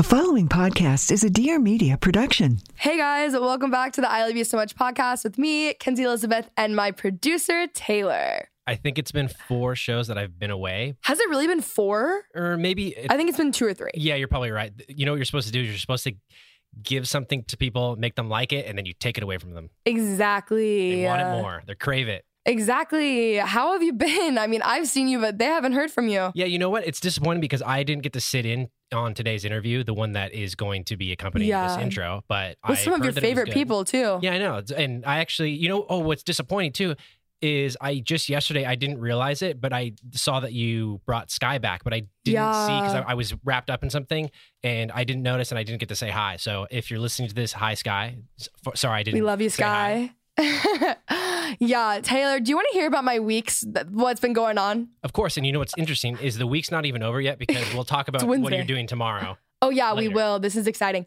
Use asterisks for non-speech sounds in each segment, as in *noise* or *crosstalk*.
The following podcast is a Dear Media production. Hey guys, welcome back to the I Love You So Much podcast with me, Kenzie Elizabeth, and my producer, Taylor. I think it's been four shows that I've been away, Has it really been four? or maybe. It, I think it's been two or three. yeah, you're probably right. You know what you're supposed to do? is You're supposed to give something to people, make them like it, and then you take it away from them. Exactly. They want Uh, it more. They crave it. Exactly. How have you been? *laughs* I mean, I've seen you, but they haven't heard from you. Yeah, you know what? It's disappointing because I didn't get to sit in on today's interview, the one that is going to be accompanying Yeah. this intro. But With I some of your that it was favorite people, too. Yeah, I know. And I actually, you know, oh, what's disappointing too is I just yesterday I didn't realize it, but I saw that you brought Sky back, but I didn't see because I, I was wrapped up in something and I didn't notice and I didn't get to say hi. So if you're listening to this, hi Sky. F- Sorry, I didn't. We love you, say hi. *laughs* Yeah, Taylor, do you want to hear about my weeks, what's been going on? Of course, and you know what's interesting is the week's not even over yet because we'll talk about what you're doing tomorrow. Oh yeah, we will. This is exciting.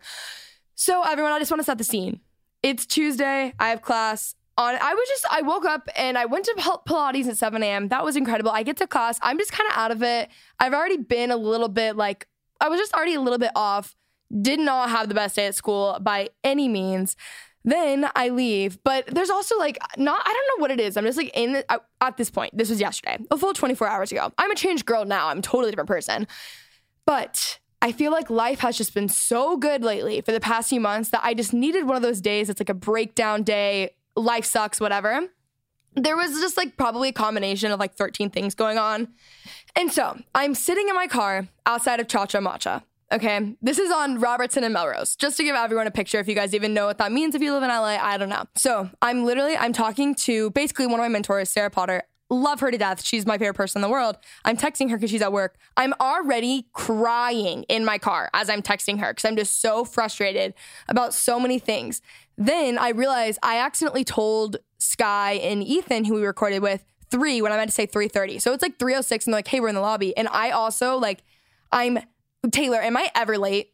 So everyone, I just want to set the scene. It's Tuesday. I have class on. I was just I woke up and I went to Pil- Pilates at 7 a.m. That was incredible. I get to class. I'm just kind of out of it. I've already been a little bit like I was just already a little bit off. Did not have the best day at school by any means. Then I leave, but there's also like not I don't know what it is. I'm just like in the, at this point. This was yesterday, a full 24 hours ago. I'm a changed girl now. I'm a totally different person. But I feel like life has just been so good lately for the past few months that I just needed one of those days. It's like a breakdown day. Life sucks, whatever. There was just like probably a combination of like 13 things going on. And so I'm sitting in my car outside of Cha Cha Matcha. Okay. This is on Robertson and Melrose. Just to give everyone a picture, if you guys even know what that means if you live in LA, I don't know. So I'm literally, I'm talking to basically one of my mentors, Sarah Potter. Love her to death. She's my favorite person in the world. I'm texting her because she's at work. I'm already crying in my car as I'm texting her because I'm just so frustrated about so many things. Then I realize I accidentally told Sky and Ethan, who we recorded with, three when I meant to say 3:30. So it's like 3:06, and they're like, "Hey, we're in the lobby." And I also like, I'm Taylor. Am I ever late?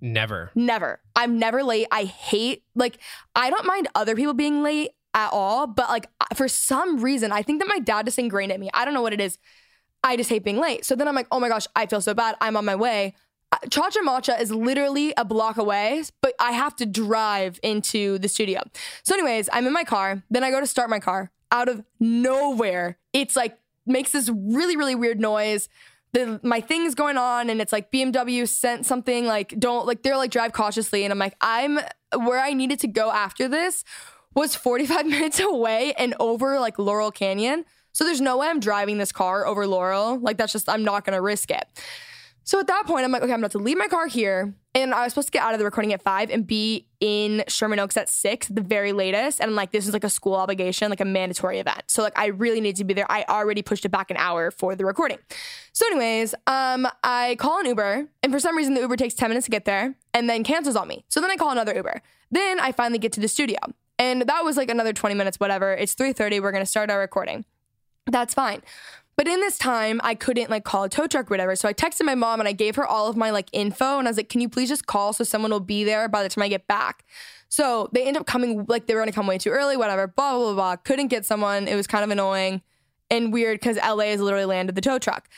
Never. Never. I'm never late. I hate like I don't mind other people being late at all, but like for some reason, I think that my dad just ingrained at me. I don't know what it is. I just hate being late. So then I'm like, oh my gosh, I feel so bad. I'm on my way. Uh, Cha Cha Matcha is literally a block away, but I have to drive into the studio. So, anyways, I'm in my car. Then I go to start my car. Out of nowhere, it's like makes this really, really weird noise. The, my thing's going on, and it's like BMW sent something like don't like they're like drive cautiously, and I'm like I'm where I needed to go after this was 45 *laughs* minutes away and over like Laurel Canyon. So there's no way I'm driving this car over Laurel. Like that's just I'm not gonna risk it. So at that point, I'm like, okay, I'm about to leave my car here. And I was supposed to get out of the recording at five and be in Sherman Oaks at six, the very latest. And I'm like, this is like a school obligation, like a mandatory event. So like I really need to be there. I already pushed it back an hour for the recording. So, anyways, um, I call an Uber, and for some reason the Uber takes 10 minutes to get there and then cancels on me. So then I call another Uber. Then I finally get to the studio. And that was like another 20 minutes, whatever. It's 3:30. We're gonna start our recording. That's fine. But in this time, I couldn't like call a tow truck or whatever. So I texted my mom and I gave her all of my like info and I was like, can you please just call so someone will be there by the time I get back? So they end up coming like they were gonna come way too early, whatever, blah, blah, blah, blah. Couldn't get someone. It was kind of annoying and weird because LA has literally landed the tow truck.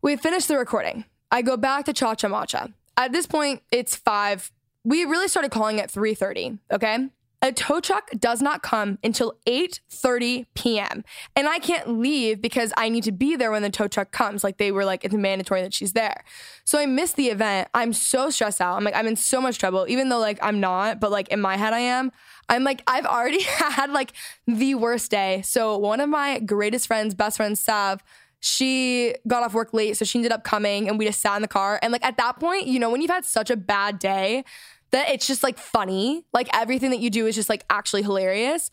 We finished the recording. I go back to Cha Cha. At this point, it's five. We really started calling at 3:30, okay? A tow truck does not come until 8:30 p.m. and I can't leave because I need to be there when the tow truck comes. Like they were like it's mandatory that she's there. So I miss the event. I'm so stressed out. I'm like I'm in so much trouble even though like I'm not, but like in my head I am. I'm like I've already *laughs* had like the worst day. So one of my greatest friends, best friends, Sav, she got off work late, so she ended up coming and we just sat in the car. And like at that point, you know, when you've had such a bad day, that it's just like funny. Like everything that you do is just like actually hilarious.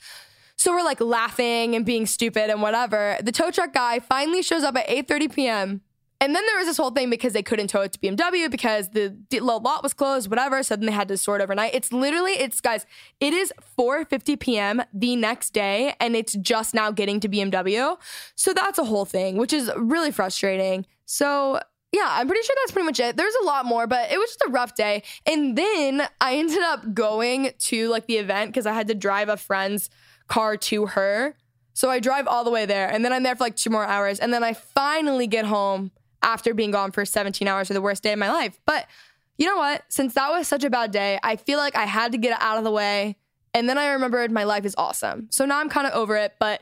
So we're like laughing and being stupid and whatever. The tow truck guy finally shows up at 8:30 p.m. And then there was this whole thing because they couldn't tow it to BMW because the, lot was closed, whatever. So then they had to sort overnight. It's literally, it's guys, it is 4:50 p.m. the next day, and it's just now getting to BMW. So that's a whole thing, which is really frustrating. So yeah, I'm pretty sure that's pretty much it. There's a lot more, but it was just a rough day. And then I ended up going to like the event because I had to drive a friend's car to her. So I drive all the way there and then I'm there for like two more hours. And then I finally get home after being gone for 17 hours for the worst day of my life. But you know what? Since that was such a bad day, I feel like I had to get it out of the way. And then I remembered my life is awesome. So now I'm kind of over it, but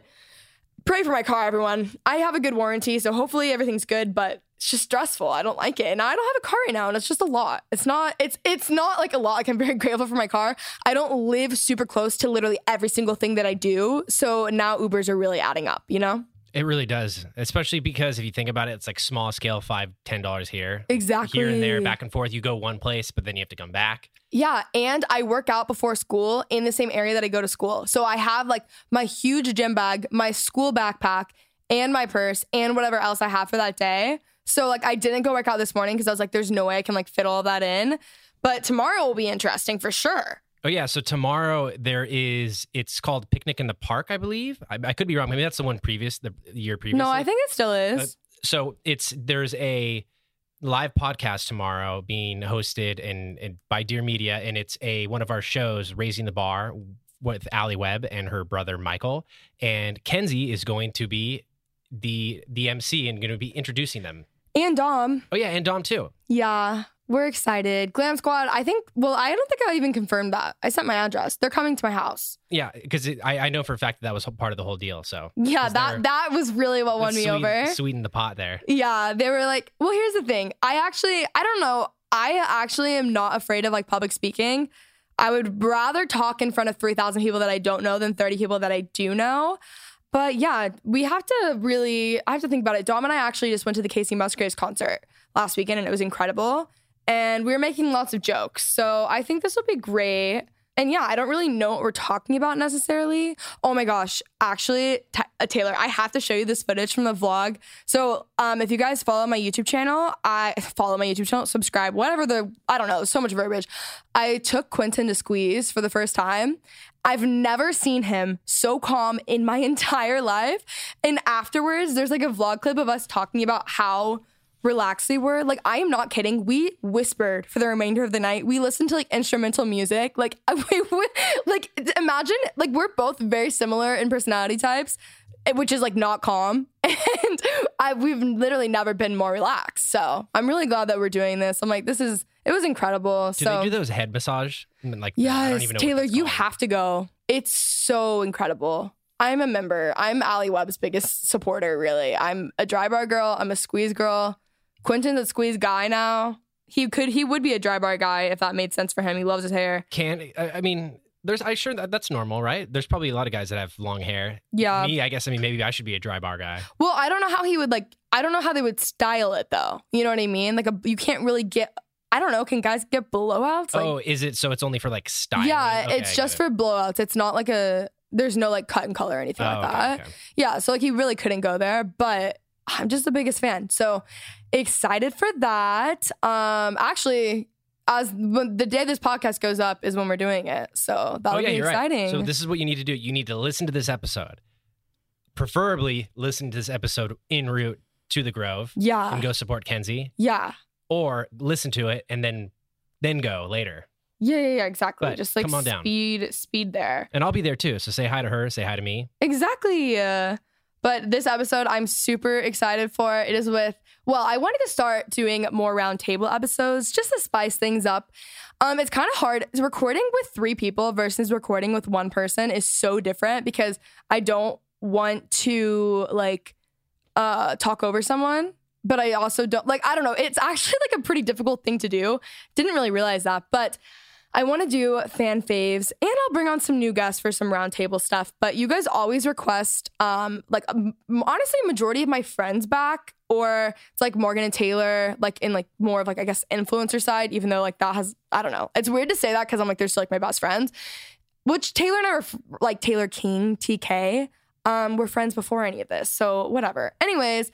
pray for my car, everyone. I have a good warranty, so hopefully everything's good, but it's just stressful. I don't like it. And I don't have a car right now, and it's just a lot. It's not, it's it's not like a lot. Like I'm very *laughs* grateful for my car. I don't live super close to literally every single thing that I do. So now Ubers are really adding up, you know? It really does, especially because if you think about it, it's like small scale, five, ten dollars here, Exactly. here and there, back and forth. You go one place, but then you have to come back. Yeah, and I work out before school in the same area that I go to school. So I have like my huge gym bag, my school backpack, and my purse, and whatever else I have for that day. So like I didn't go work out this morning because I was like, there's no way I can like fit all that in. But tomorrow will be interesting for sure. Oh yeah, so tomorrow there is. It's called Picnic in the Park, I believe. I, I could be wrong. Maybe that's the one previous, the year previous. No, I think it still is. Uh, so it's there's a live podcast tomorrow being hosted and, and by Dear Media, and it's a one of our shows, Raising the Bar, with Alli Webb and her brother Michael, and Kenzie is going to be the the MC and going to be introducing them. And Dom. Oh yeah, and Dom too. Yeah, we're excited. Glam Squad, I think, well, I don't think I even confirmed that. I sent my address. They're coming to my house. Yeah, because I, I know for a fact that that was part of the whole deal. So yeah, that that was really what won me sweeten- over. Sweeten the pot there. Yeah, they were like, well, here's the thing. I actually, I don't know. I actually am not afraid of like public speaking. I would rather talk in front of 3,000 people that I don't know than 30 people that I do know. But yeah, we have to really, I have to think about it. Dom and I actually just went to the Kacey Musgraves concert last weekend and it was incredible. And we were making lots of jokes. So I think this will be great. And yeah, I don't really know what we're talking about necessarily. Oh my gosh, actually, Ta- uh, Taylor, I have to show you this footage from the vlog. So, um, if you guys follow my YouTube channel, I *laughs* follow my YouTube channel, subscribe, whatever the I don't know, so much verbiage. I took Quinton to squeeze for the first time. I've never seen him so calm in my *laughs* entire life. And afterwards, there's like a vlog clip of us talking about how relaxed we were. Like, I am not kidding. We whispered for the remainder of the night. We listened to like instrumental music. Like, *laughs* like, imagine, like, we're both very similar in personality types, eh, which is like not calm. *laughs* And I, we've literally never been more relaxed. So I'm really glad that we're doing this. I'm like, this is, it was incredible. Do so, they do those head massage? I mean, Like I don't Yes, even know Taylor, you called. have to go. It's so incredible. I'm a member. I'm Alli Webb's biggest supporter, really. I'm a dry bar girl. I'm a squeeze girl. Quinton's a squeeze guy now. He could, he would be a dry bar guy if that made sense for him. He loves his hair. Can I, I mean? There's I sure that that's normal, right? There's probably a lot of guys that have long hair. Yeah. Me, I guess. I mean, maybe I should be a dry bar guy. Well, I don't know how he would like, I don't know how they would style it though. You know what I mean? Like, a, you can't really get, I don't know. Can guys get blowouts? Like, oh, is it? So it's only for like style? yeah, it's just for blowouts. It's not like a, there's no like cut and color or anything Oh, like okay, that. okay. Yeah, so like he really couldn't go there, but I'm just the biggest fan. So excited for that. Um actually as when the day this podcast goes up is when we're doing it. So that'll oh yeah, be exciting. right. So this is what you need to do. You need to listen to this episode. Preferably listen to this episode en route to the Grove yeah. and go support Kenzie, yeah. Or listen to it and then then go later. Yeah, yeah, yeah, exactly. But Just like come on down. speed speed there. And I'll be there too. So say hi to her. Say hi to me. Exactly. Uh, But this episode, I'm super excited for. It is with, well, I wanted to start doing more roundtable episodes just to spice things up. Um, it's kind of hard. Recording with three people versus recording with one person is so different because I don't want to like uh, talk over someone but I also don't like I don't know. It's actually like a pretty difficult thing to do. Didn't really realize that, but I want to do fan faves and I'll bring on some new guests for some roundtable stuff. But you guys always request, um, like honestly, majority of my friends back, or it's like Morgan and Taylor, like in like more of like I guess influencer side. Even though like that has, I don't know, it's weird to say that because I'm like they're still like my best friends. Which Taylor and I are like Taylor King, TK. Um, we're friends before any of this, so whatever. Anyways,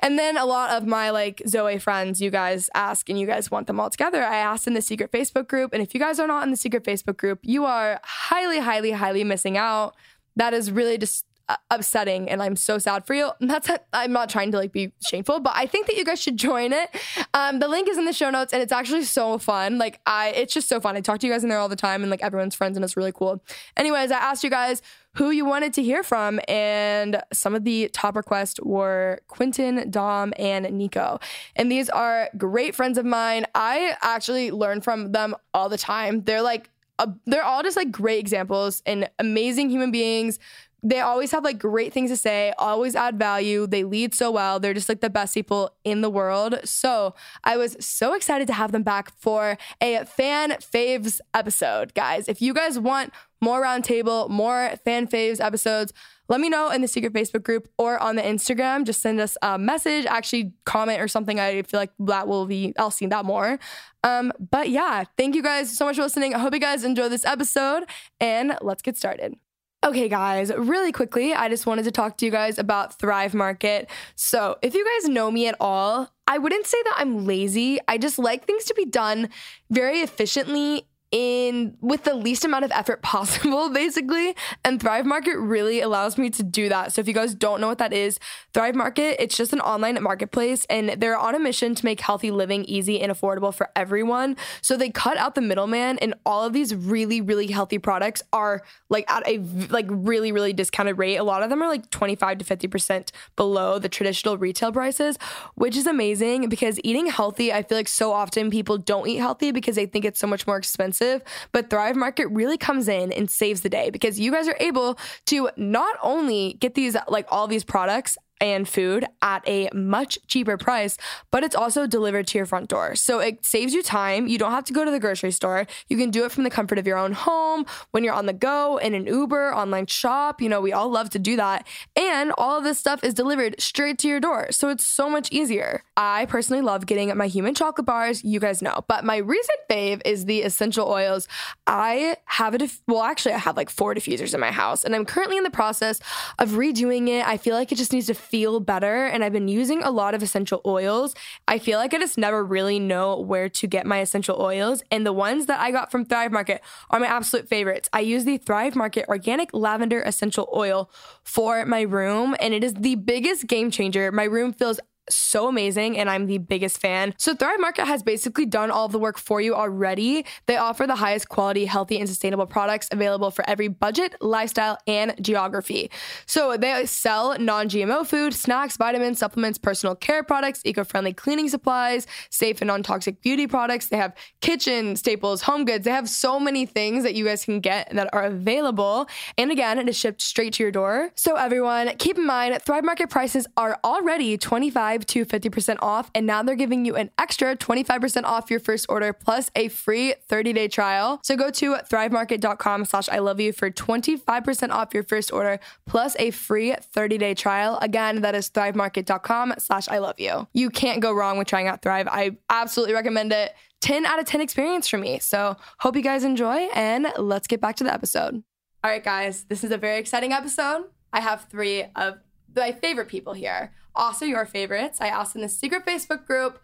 and then a lot of my like Zoe friends, you guys ask and you guys want them all together. I asked in the secret Facebook group. And if you guys are not in the secret Facebook group, you are highly, highly, highly missing out. That is really just upsetting and I'm so sad for you. *laughs* That's I'm not trying to like be shameful, but I think that you guys should join it. Um, the link is in the show notes and it's actually so fun. Like I it's just so fun. I talk to you guys in there all the time and like everyone's friends and it's really cool. Anyways, I asked you guys who you wanted to hear from and some of the top requests were Quinton, Dom, and Niko. And these are great friends of mine. I actually learn from them all the time. They're like uh, they're all just like great examples and amazing human beings they always have like great things to say, always add value. They lead so well. They're just like the best people in the world. So I was so excited to have them back for a fan faves episode, guys. If you guys want more roundtable, more fan faves episodes, let me know in the secret Facebook group or on the Instagram. Just send us a message, actually comment or something. I feel like that will be, I'll see that more. Um, but yeah, thank you guys so much for listening. I hope you guys enjoy this episode and let's get started. Okay, guys, really quickly, I just wanted to talk to you guys about Thrive Market. So, if you guys know me at all, I wouldn't say that I'm lazy. I just like things to be done very efficiently in with the least amount of effort possible *laughs* basically. And thrive market really allows me to do that. So if you guys don't know what that is thrive market it's just an online marketplace and they're on a mission to make healthy living easy and affordable for everyone. So they cut out the middleman and all of these really really healthy products are like at a like really really discounted rate. A lot of them are like 25 to 50% below the traditional retail prices which is amazing because eating healthy i feel like so often people don't eat healthy because they think it's so much more expensive expensive, but Thrive Market really comes in and saves the day because you guys are able to not only get these like all these products and food at a much cheaper price, but it's also delivered to your front door. So it saves you time. You don't have to go to the grocery store. You can do it from the comfort of your own home when you're on the go in an Uber, online shop. You know, we all love to do that. And all of this stuff is delivered straight to your door. So it's so much easier. I personally love getting my human chocolate bars. You guys know. But my recent fave is the essential oils. I have a, well, actually, I have like four diffusers in my house, and I'm currently in the process of redoing it. I feel like it just needs to feel better. And I've been using a lot of essential oils. I feel like I just never really know where to get my essential oils. And the ones that I got from Thrive Market are my absolute favorites. I use the Thrive Market Organic Lavender Essential Oil for my room, and it is the biggest game changer. My room feels so amazing and I'm the biggest fan. So Thrive Market has basically done all the work for you already. They offer the highest quality, healthy, and sustainable products available for every budget, lifestyle, and geography. So they sell non-GMO food, snacks, vitamins, supplements, personal care products, eco-friendly cleaning supplies, safe and non-toxic beauty products. They have kitchen staples, home goods. They have so many things that you guys can get that are available. And again, it is shipped straight to your door. So everyone, keep in mind Thrive Market prices are already 25 5 to 50% off. And now they're giving you an extra 25% off your first order plus a free 30 day trial. So go to thrivemarket.com slash I love you for 25% off your first order plus a free 30 day trial. Again, that is thrivemarket.com slash I love you. You can't go wrong with trying out Thrive. I absolutely recommend it. 10 out of 10 experience for me. So hope you guys enjoy and let's get back to the episode. All right, guys, this is a very exciting episode. I have three of my favorite people here also your favorites. I asked in the secret Facebook group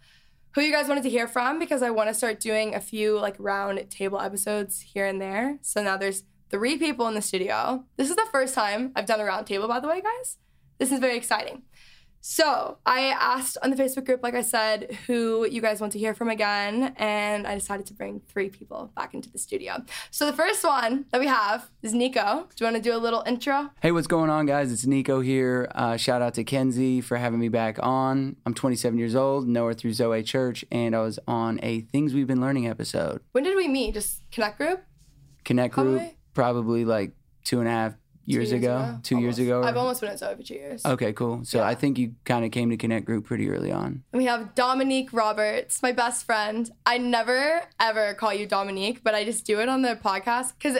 who you guys wanted to hear from because I want to start doing a few like round table episodes here and there. So now there's three people in the studio. This is the first time I've done a round table, by the way, guys. This is very exciting. So I asked on the Facebook group, like I said, who you guys want to hear from again, and I decided to bring three people back into the studio. So the first one that we have is Niko. Do you want to do a little intro? Hey, what's going on, guys? It's Niko here. Uh, shout out to Kenzie for having me back on. I'm 27 years old, know her through Zoe Church, and I was on a Things We've Been Learning episode. When did we meet? Just Connect Group? Connect Group, Probably. probably like two and a half years, Two ago. Two years Almost. ago. I've almost been at Zoe for two years. Okay, cool. So I think you kind of came to Connect Group pretty early on. And we have Dominique Roberts, my best friend. I never ever call you Dominique, but I just do it on the podcast because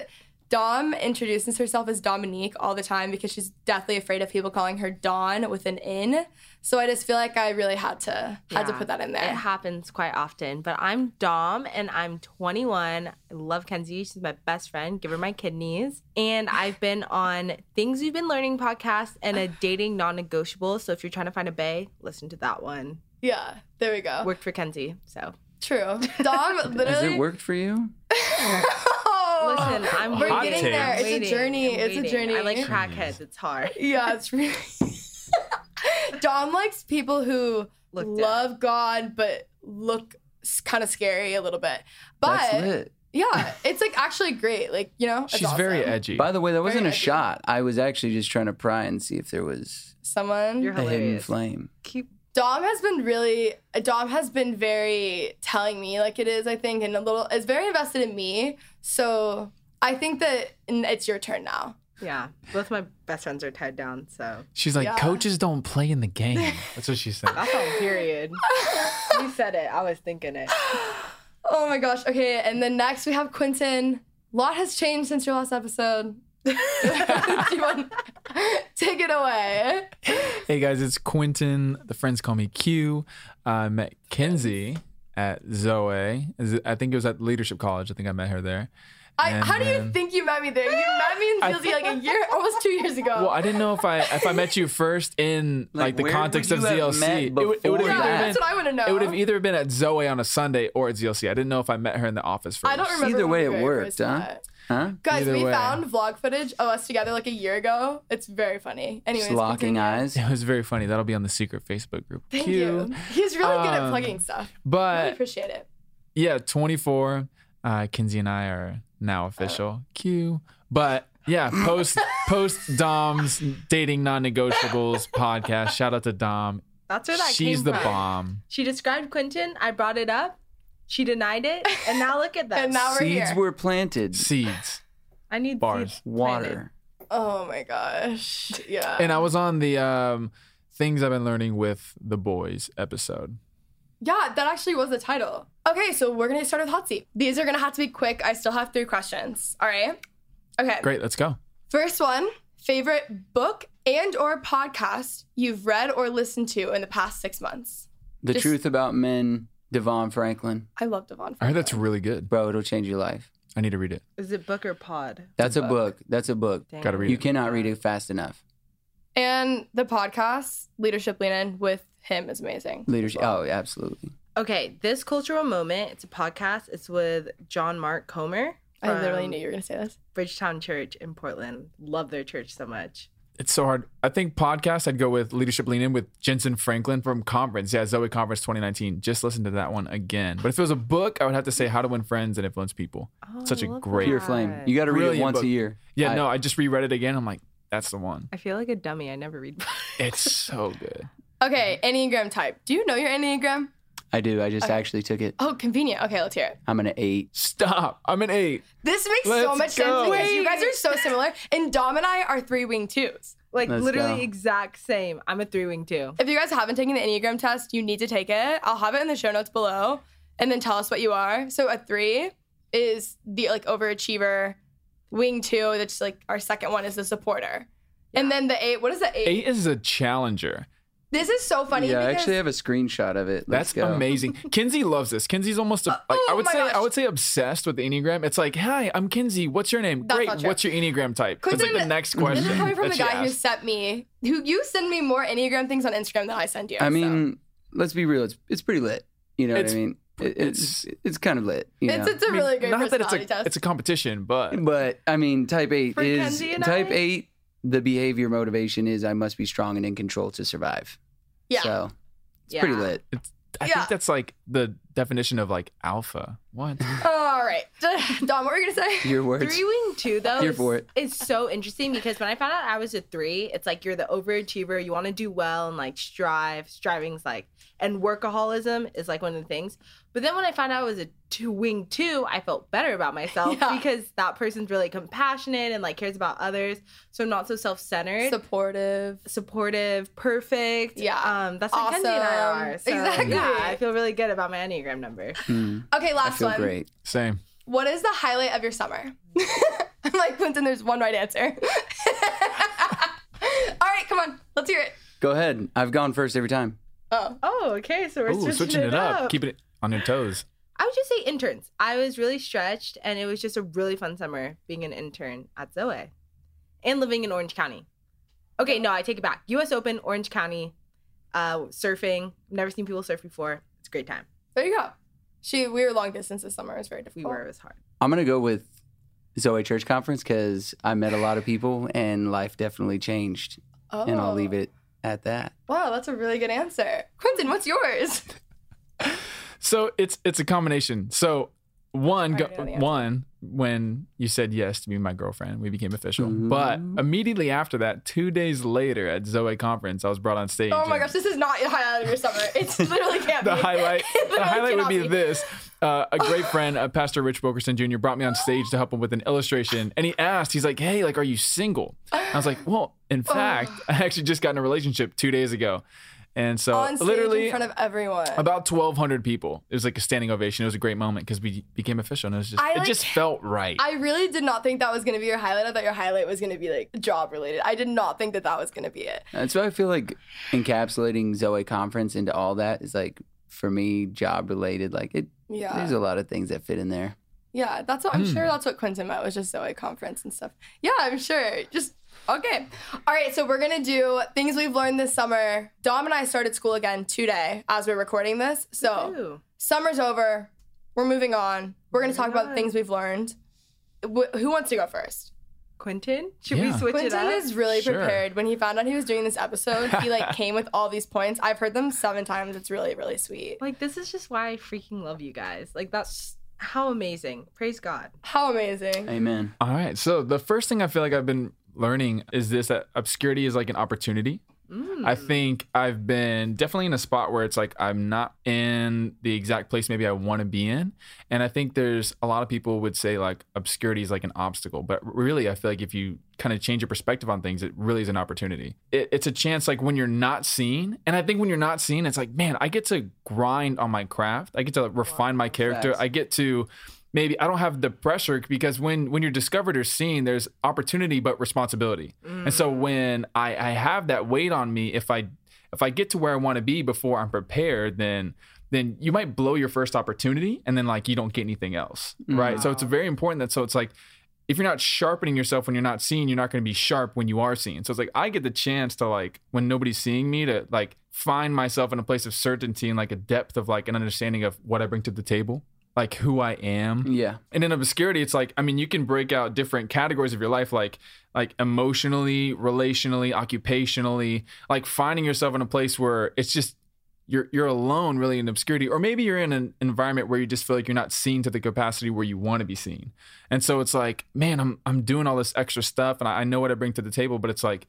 Dom introduces herself as Dominique all the time because she's deathly afraid of people calling her Dawn with an N. So I just feel like I really had to had to put that in there. It happens quite often. But I'm Dom and I'm 21. I love Kenzie. She's my best friend. Give her my kidneys. And I've been on Things We've Been Learning podcast and a dating non negotiable. So if you're trying to find a bay, listen to that one. yeah, there we go. Worked for Kenzie. So True. Dom *laughs* Has it worked for you? *laughs* Listen, *laughs* I'm we're waiting. getting there. It's waiting. a journey. I'm It's a journey. I like crackheads. It's hard. *laughs* Yeah, it's really. *laughs* Dom likes people who Look dead. love God but look kind of scary a little bit. But That's lit. yeah, it's like actually great. Like you know, it's She's very edgy. By the way, that wasn't a edgy. shot. I was actually just trying to pry and see if there was Someone. You're a hidden hilarious. flame. Keep Dom has been really. Dom has been very telling me like it is. I think and a little is very invested in me. So I think that it's your turn now. yeah. Both my best friends are tied down. So She's like, Yeah. coaches don't play in the game. *laughs* That's what she said. that's on period. you *laughs* said it. I was thinking it. Oh my gosh. Okay, and then next we have Quinton. A lot has changed since your last episode. Do you want take it away? Hey guys, it's Quinton. The friends call me Q. I met Kenzie at Zoe. I think it was at Leadership College. I think I met her there. I, And how do you think you met me there? You met me in I- ZLC like a year, almost two years ago. Well, I didn't know if I if I met you first in like, Like, the context of you ZLC. met It would, it would have yeah, either that? that's been what I want to know. it would have either been at Zoe on a Sunday or at ZLC. I didn't know if I met her in the office first. I don't remember. Either way, it worked, huh? met. Huh? Guys, Either we way. found vlog footage of us together like a year ago. It's very funny. Anyways, Just locking continue. eyes. It was very funny. That'll be on the secret Facebook group. Thank Q. you. He's really good at Um, plugging stuff. really But appreciate it. yeah, 24. Uh, Kenzie and I are now official. Q. But yeah, post *laughs* post Dom's dating non-negotiables podcast. Shout out to Dom. That's where that She's came the from. bomb. She described Quinton. I brought it up. She denied it, and now look at that. *laughs* And now we're Seeds here. were planted. Seeds. I need Bars. seeds planted. Water. Oh my gosh. Yeah. And I was on the um, things I've been learning with the boys episode. Yeah, that actually was the title. Okay, so we're gonna start with hot seat. These are gonna have to be quick. I still have three questions. All right. Okay. Great, let's go. First one: favorite book and or podcast you've read or listened to in the past six months. The Just- Truth About Men, DeVon Franklin. I love DeVon. I heard that's really good. Bro, it'll change your life. I need to read it. Is it book or pod? That's a book. That's a book. Dang. Gotta read You it. cannot read it fast enough. and the podcast Leadership Lean In with him is amazing. Leadership. Oh, absolutely. Okay, this cultural moment. It's a podcast. It's with John Mark Comer. I literally from knew you were gonna say this. Bridgetown Church in Portland. Love their church so much. It's so hard. I think podcast, I'd go with Leadership Lean In with Jentezen Franklin from Conference. Yeah, Zoe Conference 2019. Just listen to that one again. But if it was a book, I would have to say How to Win Friends and Influence People. Such a oh, love great. Pure flame. You got to read it once book. a year. Yeah, I- no, I just reread it again. I'm like, that's the one. I feel like a dummy. I never read books. It's so good. Okay, Enneagram type. Do you know your Enneagram? I do. I just actually took it. Oh, convenient. Okay, let's hear it. I'm an eight. Stop. I'm an eight. This makes so Let's much go. sense because you guys are so similar. And Dom and I are three wing twos. Like Let's literally go. exact same. I'm a three wing two. If you guys haven't taken the Enneagram test, you need to take it. I'll have it in the show notes below and then tell us what you are. So a three is the like overachiever. Wing two, that's like our second one is the supporter. And then the eight, what is the eight? Eight is a challenger. This is so funny. yeah, I actually have a screenshot of it. Let's That's go. amazing. *laughs* Kenzie loves this. Kenzie's almost a, uh, like I oh would say gosh. I would say obsessed with the Enneagram. It's like, hi, I'm Kenzie. What's your name? That's Great. What's your Enneagram type? That's like the next question. This is coming from the she guy who sent me, who you send me more Enneagram things on Instagram than I send you. I so. mean, let's be real. It's it's pretty lit. You know It's- what I mean? It, it's it's kind of lit. You it's, know? it's a I mean, really great not that it's a test. it's a competition, but But I mean, type eight For is type I? eight. The behavior motivation is I must be strong and in control to survive. Yeah. So it's Yeah. pretty lit. It's, I Yeah. think that's like the definition of like alpha. What? *laughs* *laughs* All right. *laughs* Dom, what were you going to say? Your words. Three wing two though Here is, for it. is so interesting because when I found out I was a three, it's like you're the overachiever, you want to do well and like strive. Striving's like and workaholism is like one of the things. But then when I found out I was a two wing two, I felt better about myself *laughs* Yeah. because that person's really compassionate and like cares about others. So I'm not so self centered. Supportive. supportive, perfect. Yeah. Um, that's what Kenzie and I Awesome. are. So, Exactly. Yeah, I feel really good about my Enneagram number. Mm, Okay, I last feel one. great. Same. What is the highlight of your summer? *laughs* I'm like, Quinton, there's one right answer. *laughs* All right, come on. Let's hear it. Go ahead. I've gone first every time. Oh. Oh, okay. So we're Ooh, switching it up. Keeping it on your toes. I would just say interns. I was really stretched, and it was just a really fun summer being an intern at Zoe and living in Orange County. Okay, no, I take it back. U.S. Open, Orange County, uh, surfing. Never seen people surf before. It's a great time. There you go. She we were long distance this summer. It was very difficult. We were. It was hard. I'm gonna go with Zoe Church Conference because I met a lot of people and life definitely changed. Oh. And I'll leave it at that. Wow, that's a really good answer. Quinton, what's yours? *laughs* So it's it's a combination. So one go, already know the answer. one when you said yes to be my girlfriend, we became official. Mhm. But immediately after that, two days later at Zoe conference, I was brought on stage. Oh my gosh, this is not your highlight of your summer. It's *laughs* literally can't The be. highlight, *laughs* the highlight would cannot be this. Uh, a great *laughs* friend, uh, Pastor Rich Wilkerson Jr., brought me on stage to help him with an illustration, and he asked, he's like, "Hey, like, are you single?" I was like, "Well, in fact, I actually just got in a relationship two days ago," and so On stage literally in front of everyone. about 1,200 people. It was like a standing ovation. It was a great moment because we became official, and it was just I, it like- just felt right. I really did not think that was going to be your highlight. I thought your highlight was going to be like job related. I did not think that that was going to be it. That's why I feel like encapsulating Zoe Conference into all that is like for me job related. Like it, Yeah. there's a lot of things that fit in there. Yeah, that's what I'm Hmm. sure that's what Quinton meant was just Zoe conference and stuff. Yeah, I'm sure. Just okay. All right, so we're gonna do things we've learned this summer. Dom and I started school again today as we're recording this. So Ooh. summer's over. We're moving on. We're gonna talk about the things we've learned. Wh- who wants to go first? Quinton, should we Yeah. switch it Quinton is really Sure. prepared. When he found out he was doing this episode, he like *laughs* came with all these points. I've heard them seven times. It's really, really sweet. like this is just why I freaking love you guys. Like that's how amazing. Praise God. How amazing. Amen. All right. So the first thing I feel like I've been learning is this that obscurity is like an opportunity. I mm. think I've been definitely in a spot where it's like I'm not in the exact place maybe I want to be in. And I think there's a lot of people would say like obscurity is like an obstacle. But really, I feel like if you kind of change your perspective on things, it really is an opportunity. It, it's a chance like when you're not seen. And I think when you're not seen, it's like, man, I get to grind on my craft. I get to refine my character. I get to maybe I don't have the pressure because when when you're discovered or seen, there's opportunity but responsibility. And so mm. when I, I have that weight on me, if I if I get to where I want to be before I'm prepared, then then you might blow your first opportunity and then like you don't get anything else. Mm. Right. So it's very important that so it's like if you're not sharpening yourself when you're not seen, you're not going to be sharp when you are seen. So it's like I get the chance to like when nobody's seeing me to like find myself in a place of certainty and like a depth of like an understanding of what I bring to the table, like who I am. Yeah. And in obscurity, it's like I mean, you can break out different categories of your life, like like emotionally, relationally, occupationally, like finding yourself in a place where it's just you're you're alone really in obscurity or maybe you're in an environment where you just feel like you're not seen to the capacity where you want to be seen and so it's like man i'm i'm doing all this extra stuff and I, I know what i bring to the table but it's like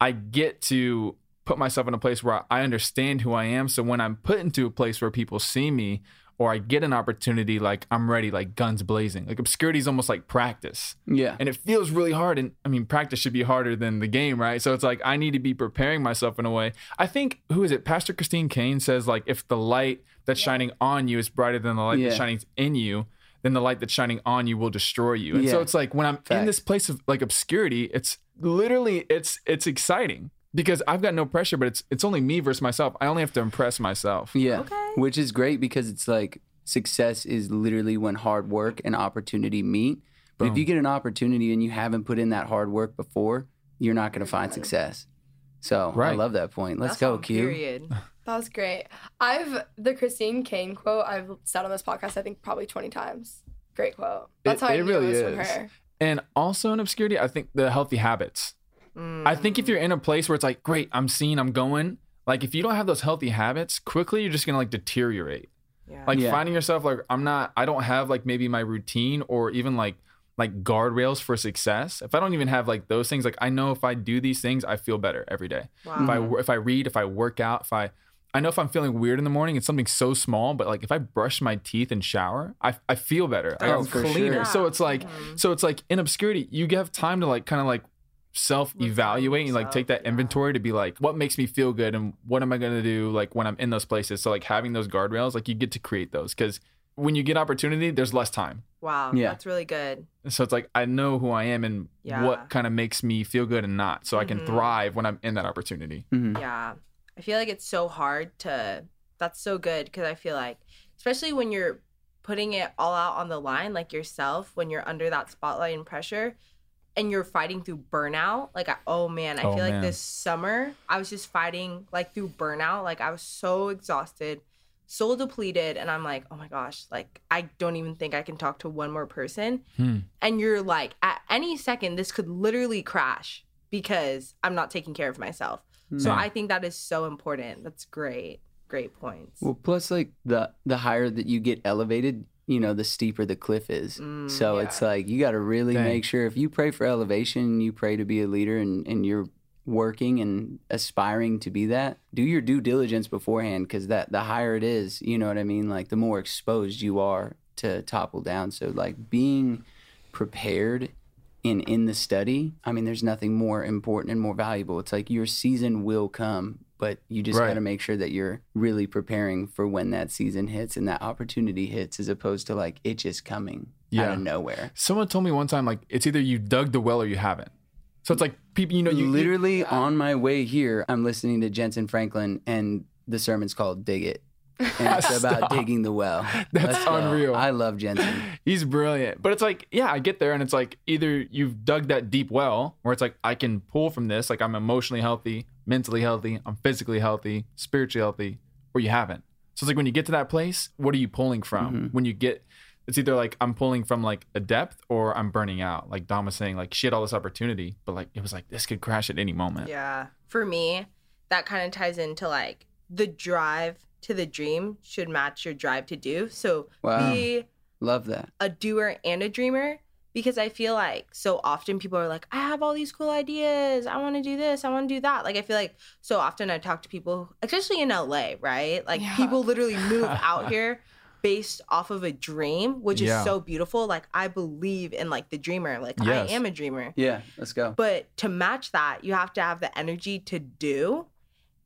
i get to put myself in a place where i understand who i am so when i'm put into a place where people see me or i get an opportunity like i'm ready like guns blazing. Like obscurity is almost like practice. Yeah. and it feels really hard and i mean practice should be harder than the game right? So it's like i need to be preparing myself in a way. I think who is it? Pastor christine caine says like if the light that's shining on you is brighter than the light that's shining in you then the light that's shining on you will destroy you. And so it's like when i'm in this place of like obscurity it's literally it's it's exciting because i've got no pressure but it's it's only me versus myself i only have to impress myself Yeah. Okay. Which is great because it's like success is literally when hard work and opportunity meet. But if you get an opportunity and you haven't put in that hard work before, you're not going to find success. So I love that point. Let's That's go, on Q. Period. *laughs* That was great. I've the Christine Caine quote I've said on this podcast I think probably 20 times. Great quote. That's It- how I it knew really it was from is. her. And also in obscurity, I think the healthy habits. I think if you're in a place where it's like, great, I'm seen, I'm going, Like if you don't have those healthy habits, quickly you're just gonna like deteriorate. Yeah. Like Yeah. finding yourself like I'm not I don't have like maybe my routine or even like like guardrails for success. If I don't even have like those things, like I know if I do these things, I feel better every day. Wow. If I mm-hmm. if I read, if I work out, if I I know if I'm feeling weird in the morning, it's something so small, but like if I brush my teeth and shower, I, I feel better. I Oh, feel cleaner. sure. So it's like mm-hmm. so it's like in obscurity, you have time to like kind of like self evaluate and like take that inventory to be like what makes me feel good and what am I going to do like when I'm in those places. So like having those guardrails, like you get to create those cuz when you get opportunity, there's less time. Wow. Yeah. That's really good. So it's like I know who I am and Yeah. what kind of makes me feel good and not so I can Mhm. thrive when I'm in that opportunity. Mhm. Yeah. I feel like it's so hard to that's so good because I feel like especially when you're putting it all out on the line like yourself when you're under that spotlight and pressure and you're fighting through burnout like I, oh man I Oh, feel like man. this summer I was just fighting like through burnout like I was so exhausted so depleted and I'm like oh my gosh like I don't even think I can talk to one more person Hmm. and you're like at any second this could literally crash because I'm not taking care of myself. So I think that is so important. That's great. Great points. Well, plus like the the higher that you get elevated, you know, the steeper the cliff is. Mm, so yeah. it's like you got to really Dang. make sure if you pray for elevation, you pray to be a leader, and and you're working and aspiring to be that. Do your due diligence beforehand, because that the higher it is, you know what I mean. Like the more exposed you are to topple down. So like being prepared in in the study i mean there's nothing more important and more valuable it's like your season will come but you just Right. got to make sure that you're really preparing for when that season hits and that opportunity hits as opposed to like it just coming out Yeah. of nowhere Someone told me one time like it's either you dug the well or you haven't. So it's like people you know you literally on my way here i'm listening to jentezen franklin and the sermon's called dig it and it's *laughs* about digging the well *laughs* That's unreal. i love jentezen *laughs* He's brilliant. But it's like, yeah, I get there and it's like either you've dug that deep well where it's like I can pull from this, like I'm emotionally healthy, mentally healthy, I'm physically healthy, spiritually healthy, or you haven't. So it's like when you get to that place, what are you pulling from? Mm-hmm. When you get it's either like I'm pulling from like a depth or I'm burning out. Like Dom was saying, like she had all this opportunity, but like it was like this could crash at any moment. Yeah. For me, that kind of ties into like the drive to the dream should match your drive to do. So Wow. be love that a doer and a dreamer because I feel like so often people are like, I have all these cool ideas. I want to do this. I want to do that. Like, I feel like so often I talk to people, especially in LA, right? Like, Yeah. people literally move out *laughs* here based off of a dream, which Yeah. is so beautiful. Like, I believe in like the dreamer. Like, Yes. I am a dreamer. yeah let's go But to match that, you have to have the energy to do.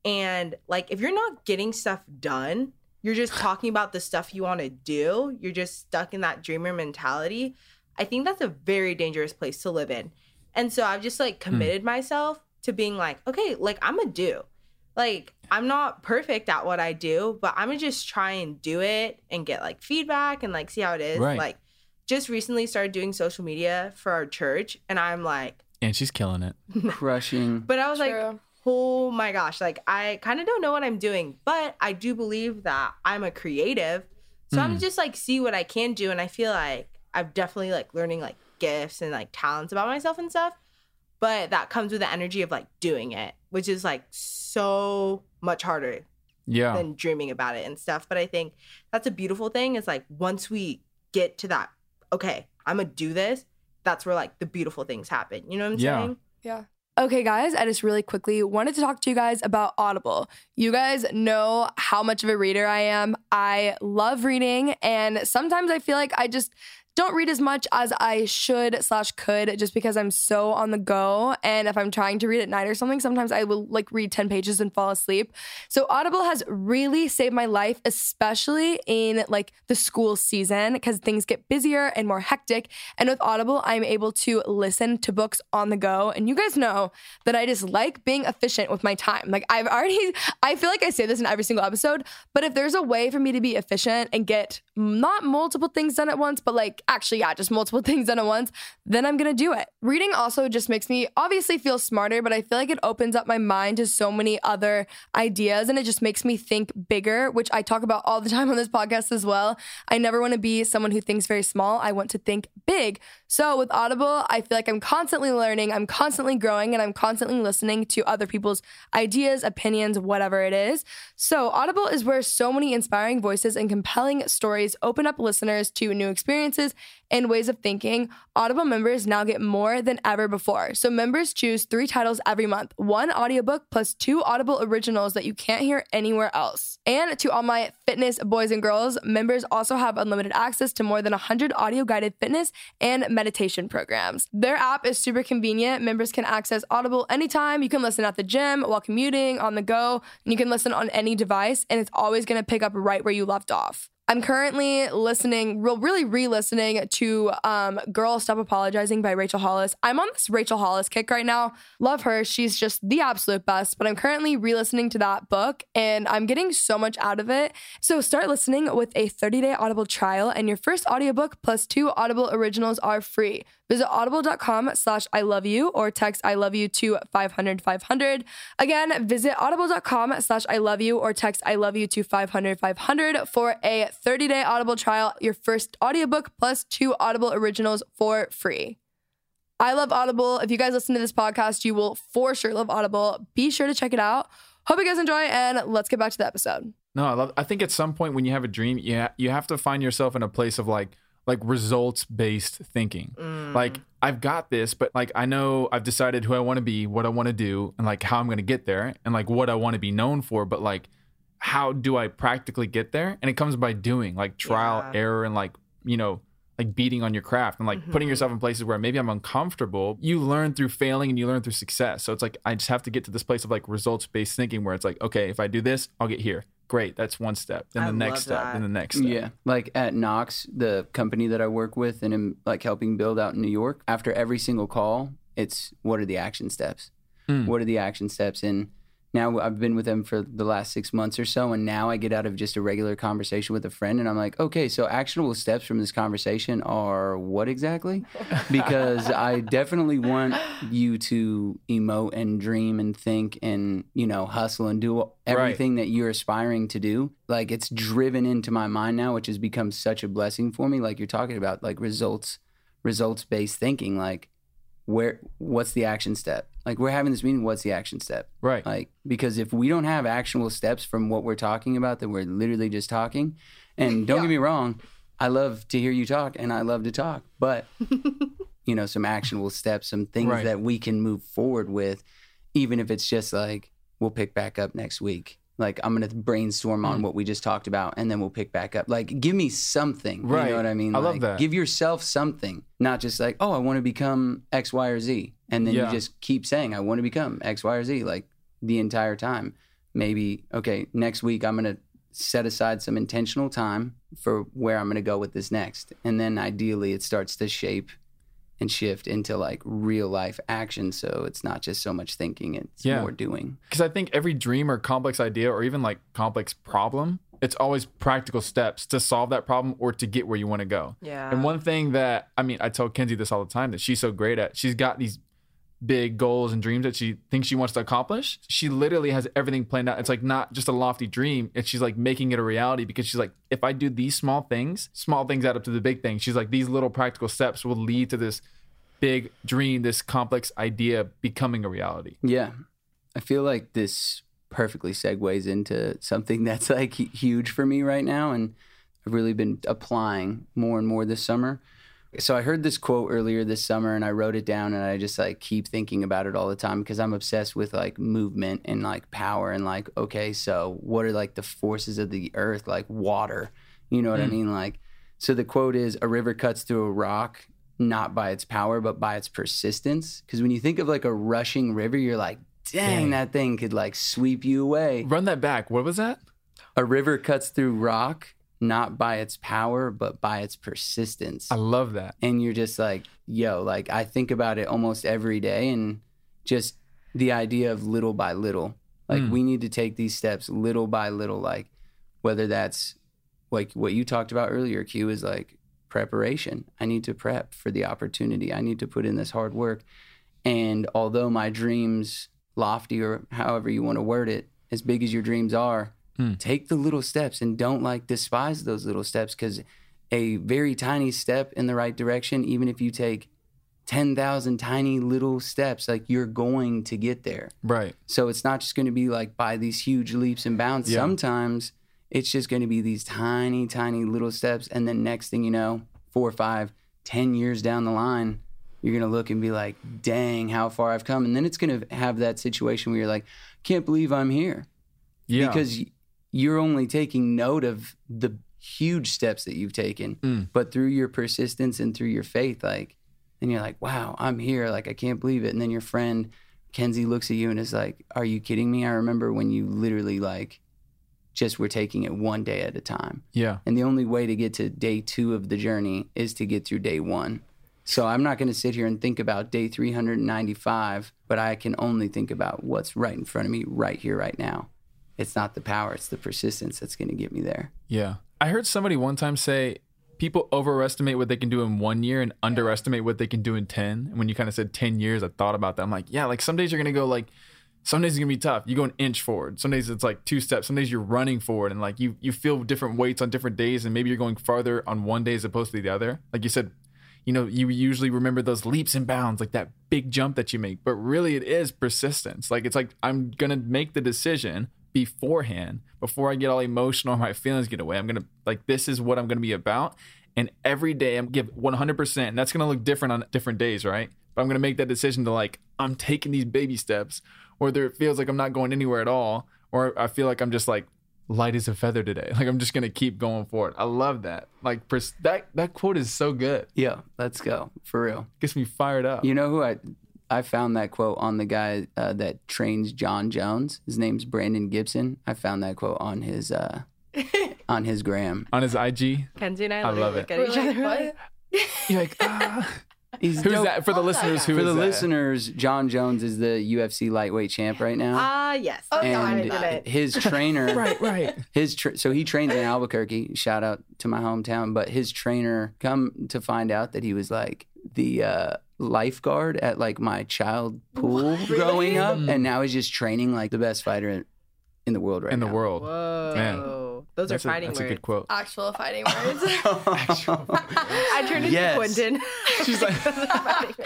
And like, if you're not getting stuff done, you're just talking about the stuff you want to do, you're just stuck in that dreamer mentality. I think that's a very dangerous place to live in. And so I've just like hmm. committed myself to being like, okay, like I'm a do. Like, I'm not perfect at what I do, but I'm gonna just try and do it and get like feedback and like see how it is. Right. Like, just recently started doing social media for our church, and I'm like, And she's killing it. *laughs* crushing but I was like, oh my gosh, like I kind of don't know what I'm doing, but I do believe that I'm a creative. So I'm hmm. just like see what I can do. And I feel like I've definitely like learning like gifts and like talents about myself and stuff. But that comes with the energy of like doing it, which is like so much harder Yeah. than dreaming about it and stuff. But I think that's a beautiful thing is like once we get to that, okay, I'm gonna do this, that's where like the beautiful things happen. You know what I'm Yeah. saying? Yeah. Okay, guys, I just really quickly wanted to talk to you guys about Audible. You guys know how much of a reader I am. I love reading, and sometimes I feel like I just don't read as much as I should slash could just because I'm so on the go. And if I'm trying to read at night or something, sometimes I will like read 10 pages and fall asleep. So Audible has really saved my life, especially in like the school season because things get busier and more hectic. And with Audible, I'm able to listen to books on the go. And you guys know that I just like being efficient with my time. Like I've already, *laughs* I feel like I say this in every single episode, but if there's a way for me me to be efficient and get not multiple things done at once, but like actually, yeah, just multiple *laughs* things done at once, then I'm gonna do it. Reading also just makes me obviously feel smarter, but I feel like it opens up my mind to so many other ideas and it just makes me think bigger, which I talk about all the *laughs* time on this podcast as well. I never wanna be someone who thinks very small. I want to think big. So with Audible, I feel like I'm constantly learning, I'm constantly growing, and I'm constantly listening to other people's ideas, opinions, whatever it is. So Audible is where so many inspiring voices and compelling stories open up listeners to new experiences and ways of thinking. Audible members now get more than ever before. So members choose three titles every month, one audiobook plus two Audible originals that you can't hear anywhere else. And to all my fitness boys and girls, members also have unlimited access to more than 100 audio guided fitness and meditation programs. Their app is super convenient. Members can access Audible anytime. You can listen at the gym, while commuting, on the go, and you can listen on any device, and it's always going to pick up right where you left off. I'm currently listening, real, really re-listening to um, "Girl Stop Apologizing" by Rachel Hollis. I'm on this Rachel Hollis kick right now. Love her; she's just the absolute best. But I'm currently re-listening to that book, and I'm getting so much out of it. So start listening with a 30-day Audible trial, and your first audiobook plus two Audible originals are free. Visit audible.com slash I love you or text I love you to 500 500. Again, visit audible.com slash I love you or text I love you to 500 500 for a 30 day Audible trial, your first audiobook plus two Audible originals for free. I love Audible. If you guys listen to this podcast, you will for sure love Audible. Be sure to check it out. Hope you guys enjoy, and let's get back to the episode. No, I love. I think at some point when you have a dream, you ha- you have to find yourself in a place of like like results based thinking. Mm. Like I've got this, but like I know I've decided who I want to be, what I want to do, and like how I'm going to get there, and like what I want to be known for. But like, how do I practically get there? And it comes by doing, like trial, Yeah. error, and like you know. Like beating on your craft and like putting mm-hmm. yourself in places where maybe I'm uncomfortable. You learn through failing and you learn through success. So it's like I just have to get to this place of like results based thinking where it's like, okay, if I do this, I'll get here. Great, that's one step. Then I the next step. that. Then the next step. Yeah, like at Knox, the company that I work with and am like helping build out in New York. After every single call, it's what are the action steps? Mm. What are the action steps? And now I've been with them for the last six months or so, and now I get out of just a regular conversation with a friend, and I'm like, okay, so actionable steps from this conversation are what exactly? *laughs* Because I definitely want you to emote and dream and think and you know hustle and do everything that you're aspiring to do. Like it's driven into my mind now, which has become such a blessing for me. Like you're talking about, like results, results based thinking. Like where, what's the action step? Like we're having this meeting. What's the action step? Right. Like because if we don't have actionable steps from what we're talking about, then we're literally just talking. And *laughs* don't get me wrong, I love to hear you talk, and I love to talk, but *laughs* you know, some actionable steps, some things Right. that we can move forward with, even if it's just like we'll pick back up next week. Like I'm gonna brainstorm Mm. on what we just talked about, and then we'll pick back up. Like, give me something. Right. You know what I mean? I love that. Give yourself something, not just like, oh, I want to become X, Y, or Z, and then Yeah. you just keep saying, I want to become X, Y, or Z, like the entire time. Maybe okay, next week I'm gonna set aside some intentional time for where I'm gonna go with this next, and then ideally it starts to shape and shift into like real life action. So it's not just so much thinking; it's Yeah. more doing. Because I think every dream or complex idea or even like complex problem, it's always practical steps to solve that problem or to get where you want to go. Yeah. And one thing that I mean, I tell Kenzie this all the time that she's so great at. She's got these big goals and dreams that she thinks she wants to accomplish. She literally has everything planned out. It's like not just a lofty dream. and she's like making it a reality because she's like, if I do these small things, small things add up to the big thing. She's like, these little practical steps will lead to this big dream, this complex idea becoming a reality. Yeah. I feel like this perfectly segues into something *laughs* that's like huge for me right now. And I've really been applying more and more this summer. So I heard this quote earlier this summer and I wrote it down and I just like keep thinking about it all the time because I'm obsessed with like movement and like power and like, okay, so what are like the forces of the earth, like water? You know what I mm. mean? Like, so the quote is a river cuts through a rock not by its power, but by its persistence. Because when you think of like a rushing river, you're like, dang, Dang. that thing could like sweep you away. Run that back. What was that? A river cuts through rock not by its power, but by its persistence. I love that. and you're just like, yo, like I think about it almost every day and just the idea of little by little. Like Mm. we need to take these steps little by little, like whether that's like what you talked about earlier, Q, is like preparation. I need to prep for the opportunity. I need to put in this hard work. And although my dreams, lofty or however you want to word it, as big as your dreams are, Hmm. take the little steps and don't like despise those little steps because a very tiny step in the right direction, even if you take 10,000 tiny little steps, like you're going to get there. Right. So it's not just going to be like by these huge leaps and bounds. Yeah. Sometimes it's just going to be these tiny, tiny little steps. And then next thing you know, four, five, ten years down the line, you're going to look and be like, dang, how far I've come. And then it's going to have that situation where you're like, can't believe I'm here. Yeah. Because you're only taking note of the huge steps that you've taken. Mm. But through your persistence and through your faith, like, then you're like, wow, I'm here. Like, I can't believe it. And then your friend, Kenzie, looks at you and is like, are you kidding me? I remember when you literally, like, just were taking it one day at a time. yeah. And the only way to get to day two of the journey is to get through day one. So I'm not going to sit here and think about day 395, but I can only think about what's right in front of me right here, right now. It's not the power, it's the persistence that's going to get me there. Yeah. I heard somebody one time say people overestimate what they can do in one year and underestimate what they can do in 10. And when you kind of said 10 years, I thought about that. I'm like, yeah, like some days you're going to go like, some days it's going to be tough. You go an inch forward. Some days it's like two steps. Some days you're running forward and like you, you feel different weights on different days. And maybe you're going farther on one day as opposed to the other. Like you said, you know, you usually remember those leaps and bounds, like that big jump that you make. But really, it is persistence. Like it's like I'm gonna make the decision beforehand before I get all emotional or my feelings get away. I'm gonna like this is what I'm gonna be about, and every day I'm give 100, percent and that's gonna look different on different days, right? But I'm gonna make that decision to like I'm taking these baby steps, whether it feels like I'm not going anywhere at all, or I feel like I'm just like light as a feather today. *laughs* Like I'm just gonna keep going forward. I love that. Like pers- that that quote is so good. Yeah, let's go. For real. Gets me fired up. You know who I I found that quote on the guy uh, that trains Jon Jones. His name's Brandon Gibson. I found that quote on his uh, *laughs* on his gram. on his IG. Kenzie and I, I literally love look it. at each We're other. like, like, You're like, *laughs* ah. He's Who's dope. that for the listeners? Who For is the that? listeners, Jon Jones is the UFC lightweight champ right now. Ah, yes. Oh, no, I and didn't know his *laughs* trainer, right, right. his tra- so he trains in Albuquerque. Shout out to my hometown. But his trainer come to find out that he was like the uh, lifeguard at like my child pool growing up, and now he's just training like the best fighter in, in the world right now. In the now. world. Whoa. Man. Those That's, are a, fighting that's a words. good quote. Actual fighting *laughs* *laughs* words. I turned into Yes. Quinton. *laughs* She's like,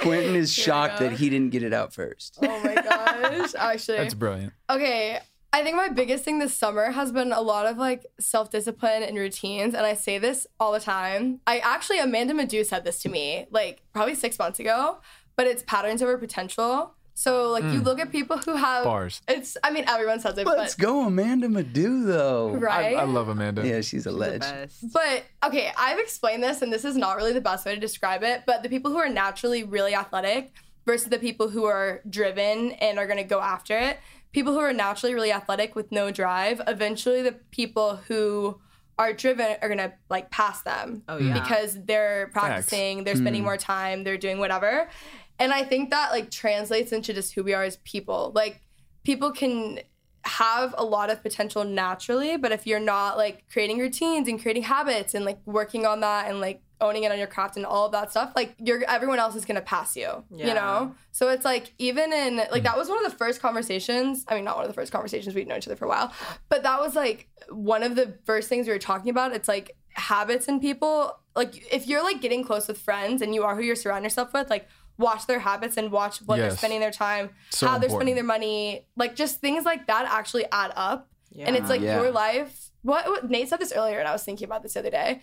Quinton is shocked that he didn't get it out first. oh my gosh. Actually. that's brilliant. Okay. I think my biggest thing this summer has been a lot of like self discipline and routines. And I say this all the time. I actually, Amanda Madu said this to me like probably six months ago, but it's patterns over potential. So like you mm. look at people who have Bars. It's, I mean, everyone says it, Let's but go, Amanda Madu, though. right. I, I love Amanda. Yeah, she's a The ledge. best. But okay, I've explained this, and this is not really the best way to describe it. But the people who are naturally really athletic versus the people who are driven and are going to go after it. People who are naturally really athletic with no drive, eventually the people who are driven are going to like pass them Oh, yeah. because they're practicing, they're spending hmm. more time, they're doing whatever. And I think that like translates into just who we are as people. Like people can have a lot of potential naturally, but if you're not like creating routines and creating habits and like working on that and like owning it on your craft and all of that stuff, like you're everyone else is gonna pass you. Yeah. You know? So it's like even in like that was one of the first conversations. I mean not one of the first conversations, we'd known each other for a while, but that was like one of the first things we were talking about. It's like habits in people. Like if you're like getting close with friends and you are who you're surrounding yourself with, like watch their habits and watch what they're spending their time, So how they're spending their money, like just things like that actually add up. And it's like Yeah. your life. What, what Nate said this earlier, and I was thinking about this the other day.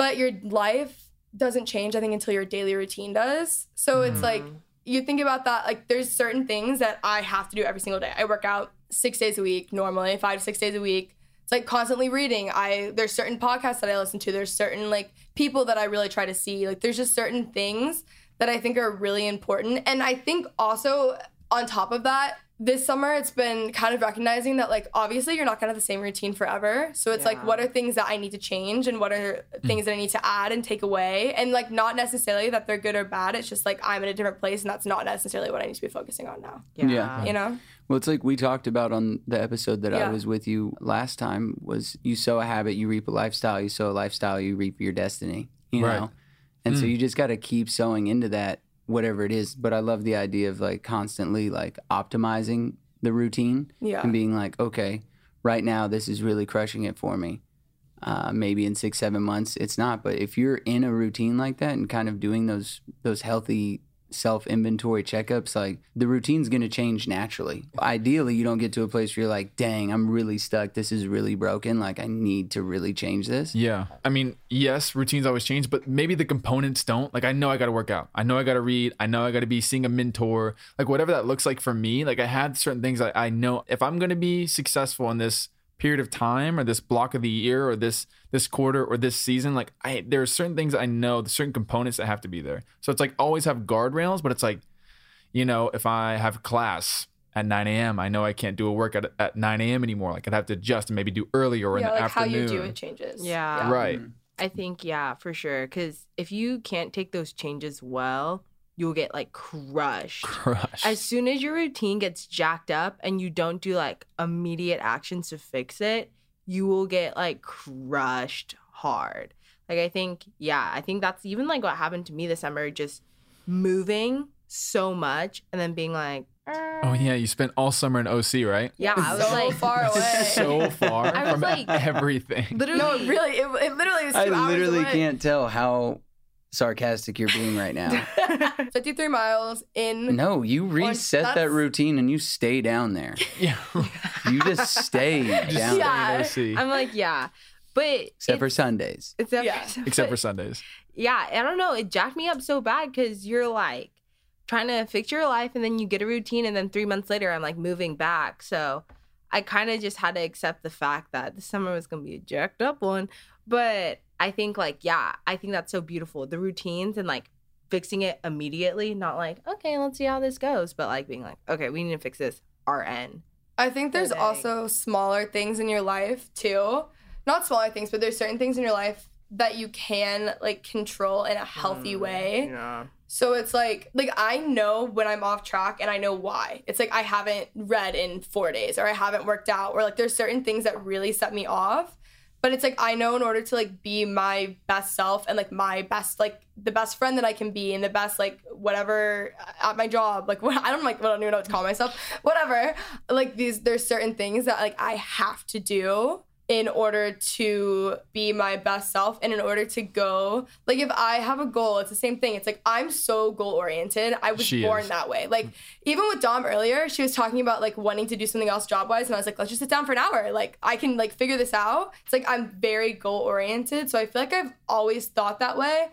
But your life doesn't change, I think, until your daily routine does. So it's mm. like you think about that. Like there's certain things that I have to do every single day. I work out six days a week normally, five to six days a week. It's like constantly reading. I there's certain podcasts that I listen to. There's certain like people that I really try to see. Like there's just certain things that I think are really important. And I think also on top of that, this summer it's been kind of recognizing that like obviously you're not gonna have the same routine forever. So it's like what are things that I need to change and what are mm. things that I need to add and take away. And like not necessarily that they're good or bad. It's just like I'm in a different place and that's not necessarily what I need to be focusing on now. Yeah. You know? Well, it's like we talked about on the episode that I was with you last time was you sow a habit, you reap a lifestyle, you sow a lifestyle, you reap your destiny, you Right. know? And so mm. you just got to keep sowing into that, whatever it is. But I love the idea of like constantly like optimizing the routine Yeah. and being like, okay, right now this is really crushing it for me. Uh, maybe in six, seven months it's not. But if you're in a routine like that and kind of doing those those healthy self inventory checkups, like the routine's gonna change naturally. Ideally, you don't get to a place where you're like, dang, I'm really stuck. This is really broken. Like I need to really change this. Yeah. I mean, yes, routines always change, but maybe the components don't. Like, I know I got to work out. I know I got to read. I know I got to be seeing a mentor. Like, whatever that looks like for me, like, I had certain things I know if I'm going to be successful in this period of time or this block of the year or this this quarter or this season like i there are certain things i know certain components that have to be there so it's like always have guardrails but it's like you know if i have class at 9 a.m i know i can't do a work at, at 9 a.m anymore like i'd have to adjust and maybe do earlier or in yeah, the like afternoon how you do it changes. Yeah. right I think yeah, for sure. Because if you can't take those changes well, you'll get like crushed. crush As soon as your routine gets jacked up and you don't do like immediate actions to fix it, you will get like crushed hard. Like I think, yeah, I think that's even like what happened to me this summer, just moving so much and then being like, oh ah. yeah you spent all summer in oc right yeah, I was So like far *laughs* away. so far I was from like- *laughs* everything literally no, really, it, it literally was two I hours literally away. can't tell how sarcastic you're being right now. *laughs* 53 miles in. no, you reset that routine and you stay down there. *laughs* yeah You just stay *laughs* down there. Yeah. OC. I'm like, yeah. But Except for Sundays. except Yeah. for, except for sundays yeah, I don't know. It jacked me up so bad because you're like trying to fix your life and then you get a routine and then three months later I'm like moving back. So I kind of just had to accept the fact that the summer was gonna be a jacked up one. But I think like, yeah, I think that's so beautiful. The routines and like fixing it immediately, not like, okay, let's see how this goes, but like being like, okay, we need to fix this RN. I think there's Today. also smaller things in your life too. Not smaller things, but there's certain things in your life that you can like control in a healthy mm, way. Yeah. So it's like like I know when I'm off track and I know why. It's like I haven't read in 4 days or I haven't worked out or like there's certain things that really set me off. But it's like I know in order to like be my best self and like my best like the best friend that I can be and the best like whatever uh, at my job like *laughs* what I don't like I don't even know what to call myself whatever like these there's certain things that like I have to do in order to be my best self and in order to go like if i have a goal it's the same thing. It's like i'm so goal oriented. I was She born is. that way. Like even with dom earlier she was talking about like wanting to do something else job wise and i was like let's just sit down for an hour. Like i can like figure this out. It's like i'm very goal oriented so i feel like i've always thought that way.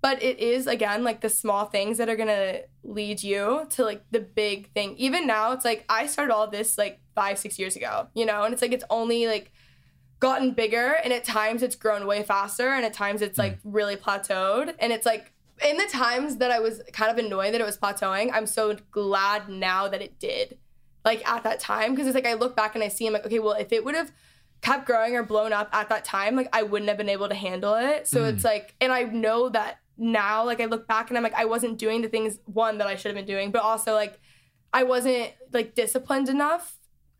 But it is again like the small things that are gonna lead you to like the big thing. Even now it's like i started all this like five six years ago you know? And it's like it's only like gotten bigger and at times it's grown way faster and at times it's hmm. like really plateaued. And it's like in the times that I was kind of annoyed that it was plateauing, I'm so glad now that it did. Like at that time. Because it's like I look back and I see I'm like okay, well if it would have kept growing or blown up at that time, like I wouldn't have been able to handle it. So it's hmm. like and I know that now like I look back and I'm like I wasn't doing the things one that I should have been doing, but also like I wasn't like disciplined enough.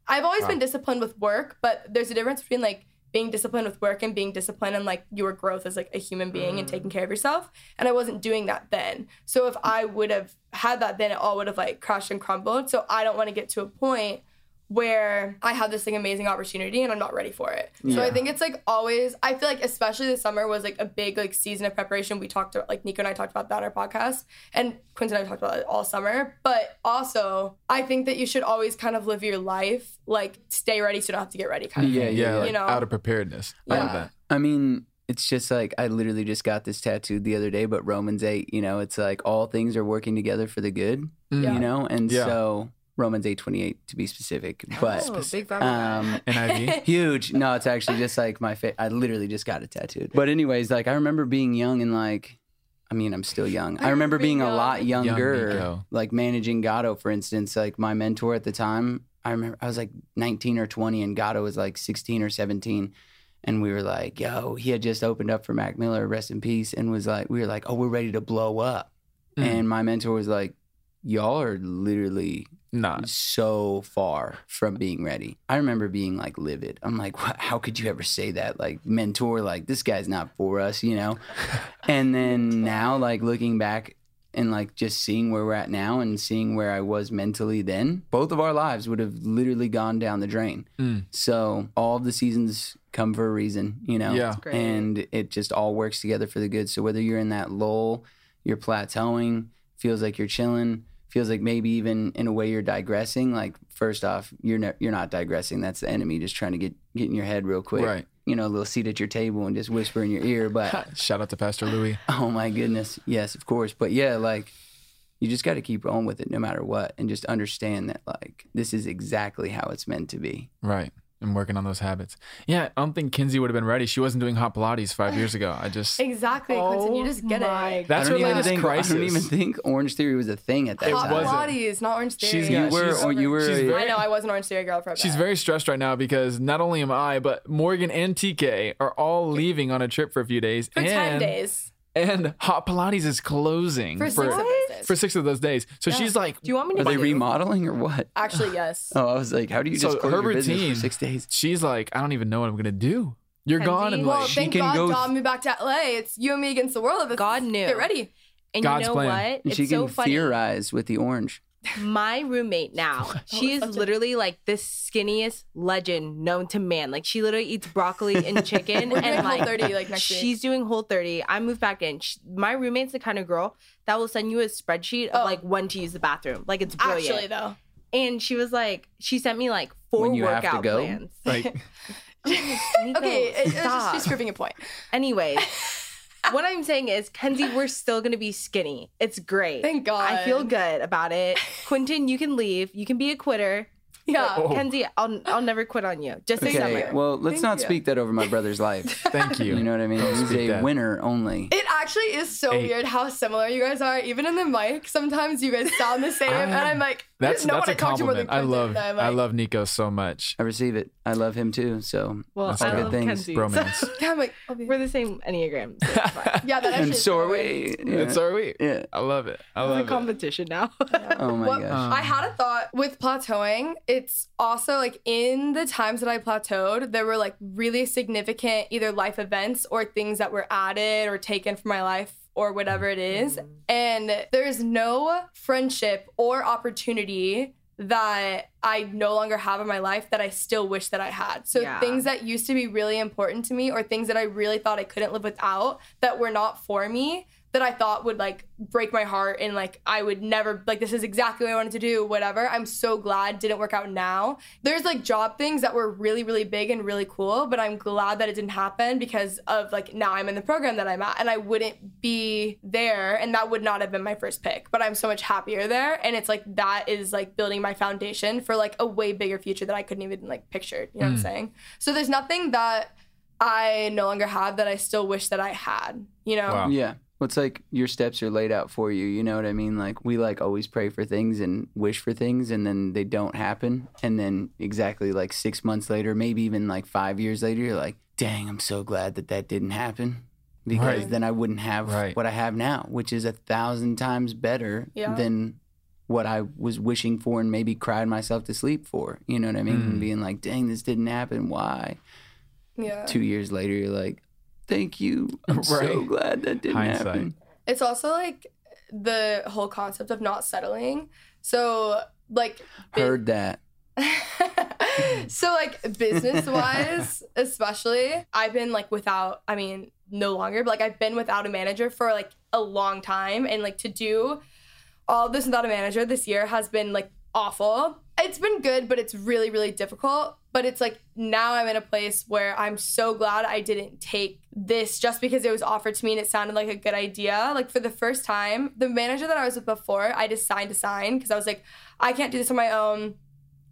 I've always been disciplined with work, but there's a difference between like being disciplined with work and being disciplined in like your growth as like a human being and taking mm. care of yourself. And I wasn't doing that then. So if I would have had that then it all would have like crashed and crumbled. So I don't want to get to a point where I have this like amazing opportunity and I'm not ready for it. So I think it's like always I feel like especially this summer was like a big like season of preparation. We talked about like Niko and I talked about that on our podcast and Quinton and I talked about it all summer. But also I think that you should always kind of live your life like stay ready so you don't have to get ready kind of Yeah, thing. yeah, like you know? out of preparedness I love Yeah. that I mean, it's just like I literally just got this tattooed the other day, but Romans 8, you know, it's like all things are working together for the good, mm. Yeah. you know? And Yeah. so Romans 8 28 to be specific. But Oh, big um *laughs* niv huge. No, it's actually just like my fa- I literally just got it tattooed. But anyways, like I remember being young and like I mean, I'm still young. I remember being a lot younger, Niko. like managing Gatto, for instance. Like my mentor at the time, I remember I was like 19 or 20, and Gatto was like 16 or 17. And we were like, yo, he had just opened up for Mac Miller, rest in peace, and was like, we were like, oh, we're ready to blow up. Mm. And my mentor was like, y'all are literally Nah. so far from being ready. I remember being like livid. I'm like, how could you ever say that? Like, mentor, like, this guy's not for us, you know? *laughs* and then now, like, looking back and like just seeing where we're at now and seeing where I was mentally then, both of our lives would have literally gone down the drain. Mm. So, all of the seasons come for a reason, you know? Yeah. And it just all works together for the good. So, whether you're in that lull, you're plateauing, feels like you're chilling, feels like maybe even in a way you're digressing. Like first off, you're ne- you're not digressing. That's the enemy just trying to get get in your head real quick. Right. You know, a little seat at your table and just whisper in your ear. But *laughs* Shout out to Pastor Louis. *laughs* oh my goodness, yes, of course. But yeah, like you just got to keep on with it no matter what, and just understand that like this is exactly how it's meant to be. Right. And working on those habits. Yeah, I don't think Kenzie would have been ready. She wasn't doing hot Pilates five years ago. I just *laughs* Exactly, Quinton. You oh just get my it. that's I her don't latest think, crisis. I don't even think Orange Theory was a thing at that It Hot time. wasn't. Pilates, not Orange Theory. She's You got- were, or you were. she's very- I know I was an Orange Theory girl for a She's bit. very stressed right now because not only am I, but Morgan and TK are all leaving on a trip for a few days. for and, ten days. And Hot Pilates is closing For six of those days. for six of those days. So she's like, Do you want me to Are they do- remodeling or what? Actually, *sighs* yes. Oh, I was like, how do you just so close her your business routine for six days? She's like, I don't even know what I'm gonna do. You're Kenzie? gone and well, like, she thank can God go- Dom moved back to LA. It's you and me against the world. Let's God knew. Get ready. And God's you know plan. what? And It's she can so funny. theorize with the orange. My roommate *laughs* now, she oh, is literally like the skinniest legend known to man. Like she literally eats broccoli and *laughs* chicken, We're doing and Whole like 30 like next she's week. doing whole 30. I moved back in. Sh my roommate's the kind of girl that will send you a spreadsheet of Oh. like when to use the bathroom. Like it's brilliant. Actually, though. and she was like, she sent me like four When you have to workout go? plans. like *laughs* Okay, it, it's just stop. she's proving a point. Anyways, what I'm saying is, Kenzie, we're still gonna be skinny. It's great. Thank God. I feel good about it. Quinton, you can leave. You can be a quitter. Yeah. Oh. Kenzie, I'll I'll never quit on you. Just Okay, summer. well, let's Thank not you. speak that over my brother's life. *laughs* thank you. You know what I mean? He's a that. winner only. It actually is so Hey. weird how similar you guys are. Even in the mic, sometimes you guys sound the same, and I'm ah, like, *laughs* that's no that's one a I talk to more than compliment. I love and I'm I like- love Niko so much. I receive it. I love him too. So well, Let's I go. love Things, Kenzie. bromance. *laughs* Yeah, I'm like, okay. We're the same enneagram. So yeah, that actually. and so are so we. Yeah. It's our week. Yeah. I love it. I It's love a it. competition now. Oh my What- gosh. I had a thought with plateauing. It's also like in the times that I plateaued, there were like really significant either life events or things that were added or taken from my life or whatever it is. Mm-hmm. And there's no friendship or opportunity that I no longer have in my life that I still wish that I had. So Yeah. things that used to be really important to me or things that I really thought I couldn't live without that were not for me that I thought would like break my heart and like I would never like this is exactly what I wanted to do, whatever. I'm so glad didn't work out now. There's like job things that were really, really big and really cool, but I'm glad that it didn't happen because of like now I'm in the program that I'm at and I wouldn't be there and that would not have been my first pick. But I'm so much happier there. And it's like that is like building my foundation for like a way bigger future that I couldn't even like picture. You know what I'm hmm. saying? So there's nothing that I no longer have that I still wish that I had, you know? Wow. Yeah. Well, it's like your steps are laid out for you. You know what I mean? Like we like always pray for things and wish for things, and then they don't happen. And then exactly like six months later, maybe even like five years later, you're like, "Dang, I'm so glad that that didn't happen." Because Right. then I wouldn't have Right. what I have now, which is a thousand times better Yeah. than what I was wishing for and maybe cried myself to sleep for. You know what I mean? Mm. And being like, "Dang, this didn't happen. Why?" Yeah. Two years later, you're like, "Thank you. *laughs* I'm so glad that didn't Hindsight. happen." It's also like the whole concept of not settling. So like bu- Heard that. *laughs* so like business wise, *laughs* especially, I've been like without I mean, no longer, but like I've been without a manager for like a long time. And like to do all this without a manager this year has been like awful. It's been good, but it's really, really difficult. But it's like now I'm in a place where I'm so glad I didn't take this just because it was offered to me and it sounded like a good idea. Like for the first time, the manager that I was with before, I just signed to sign because I was like, I can't do this on my own.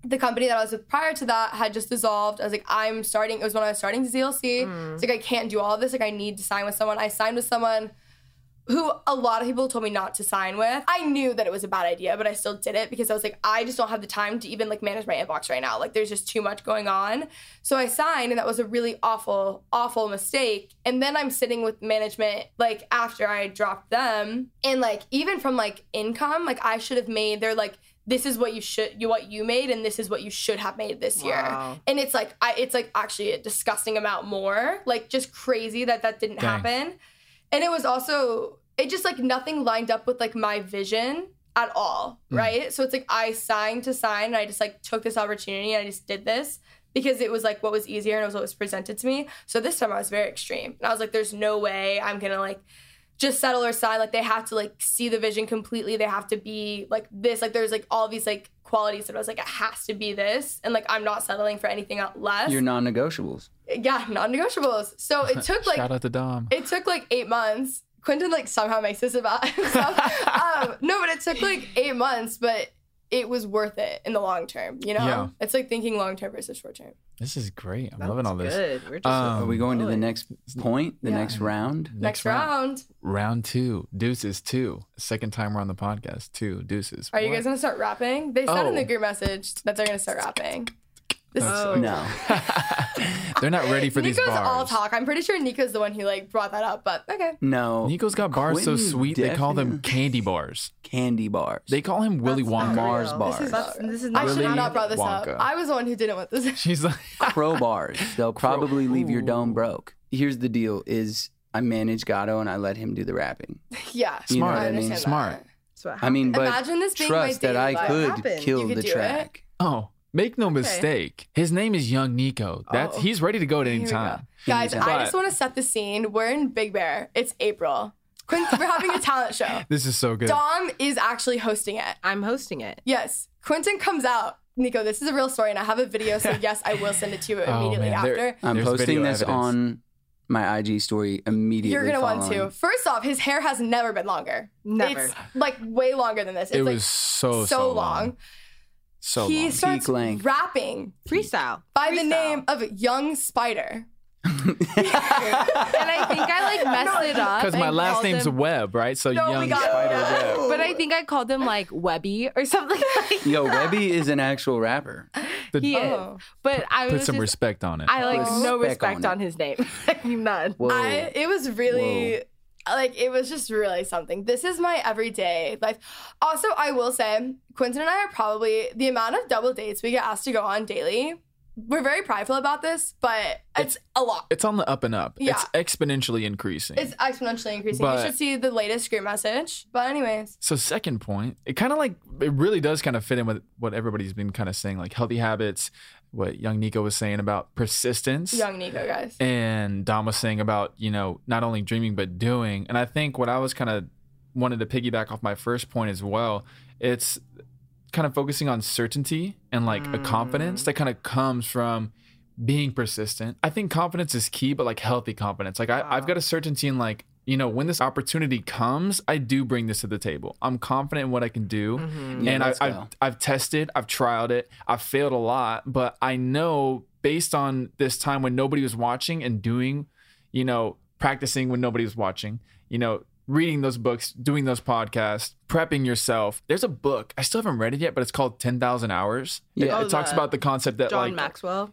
The company that I was with prior to that had just dissolved. I was like, I'm starting. It was when I was starting ZLC. Mm. It's like I can't do all of this. Like I need to sign with someone. I signed with someone who a lot of people told me not to sign with. I knew that it was a bad idea, but I still did it because I was like, I just don't have the time to even like manage my inbox right now. Like there's just too much going on. So I signed and that was a really awful, awful mistake. And then I'm sitting with management like after I dropped them. And like even from like income, like I should have made they're like this is what you should you what you made and this is what you should have made this year and it's like I, it's like actually a disgusting amount more like just crazy that that didn't Dang. happen and it was also it just like nothing lined up with like my vision at all mm. right? So it's like i signed to sign and i just like took this opportunity and i just did this because it was like what was easier and it was what was presented to me. So this time i was very extreme and i was like there's no way i'm gonna like just settle or sign like they have to like see the vision completely. They have to be like this. Like there's like all these like qualities that i was like it has to be this. And like i'm not settling for anything else less. Your non-negotiables. yeah non-negotiables. So it *laughs* took like Shout out to Dom. it took like eight months. Quinton like somehow makes this about *laughs* himself. Um, no but it took like eight months but it was worth it in the long term you know Yeah. it's like thinking long term versus short term This is great. I'm loving all this. Good. We're just Um, Are we going to the next point? The Yeah. next round? next, round. Round two. Deuces two. Second time we're on the podcast. Two. Deuces. are you guys gonna start rapping they said in the Oh. group message that they're gonna start rapping this is Oh. No. *laughs* They're not ready for these Niko's bars. all talk. I'm pretty sure Niko's the one who like brought that up, but okay. No. Niko's got bars so Quinton sweet they call them candy bars. Candy bars. They call him Willy That's Wonka. Mars bars. This is, that's, this is I should have not brought this Wonka. up. I was the one who didn't want this. *laughs* She's like, crowbars. They'll probably leave your dome broke. Here's the deal: is I manage Gatto and I let him do the rapping. *laughs* yeah, You know Smart. what I mean? understand Smart. that. So I mean, but Imagine this being my trust that daily I life. could kill You could the do it? track. oh, make no mistake. His name is Young Niko. That's Oh. he's ready to go at any Here we go. time. Guys, I just want to set the scene. We're in Big Bear. It's April. Quint- we're having a talent show. *laughs* This is so good. Dom is actually hosting it. I'm hosting it. Yes, Quinton comes out. Niko, this is a real story, and I have a video. So *laughs* yes, I will send it to you Oh, immediately man, there- after. I'm There's posting video this evidence. on my IG story immediately. You're gonna want following. to. First off, his hair has never been longer. Never. It's like way longer than this. It's it like was so so, so, long. So he long. starts length. rapping Freestyle. by the name of Young Spider. and I think I like messed it up. Because my last name's him, Webb, right? So No, Young Spider No. Webb. But I think I called him like Webby or something *laughs* like Yo, Webby is an actual rapper. The- he Oh. is. But I Put was some just, respect on it. I like no Respect respect on on, his name. *laughs* None. Whoa. I it was really like it was just really something. This is my everyday life. Also, I will say, Quinton and I are probably the amount of double dates we get asked to go on daily. We're very prideful about this, but it's, a lot. it's on the up and up. Yeah. It's exponentially increasing. It's exponentially increasing. But- you should see the latest group message. But anyways, So second point, it kind of like it really does kind of fit in with what everybody's been kind of saying, like healthy habits. What young Niko was saying about persistence, young Niko, guys. and Dom was saying about you know not only dreaming but doing. And I think what I was kind of wanted to piggyback off my first point as well. It's kind of focusing on certainty and like a mm. confidence that kind of comes from being persistent. I think confidence is key, but like healthy confidence. Like I, I've got a certainty in like, you know, when this opportunity comes, I do bring this to the table. I'm confident in what I can do. Mm-hmm. Yeah, and I, I've. I've tested, I've trialed it, I've failed a lot, but I know based on this time when nobody was watching and doing, you know, practicing when nobody was watching, you know, reading those books, doing those podcasts, prepping yourself. There's a book, I still haven't read it yet, but it's called 10,000 Hours. It- Yeah. It, Oh, talks about the concept that John like, Maxwell,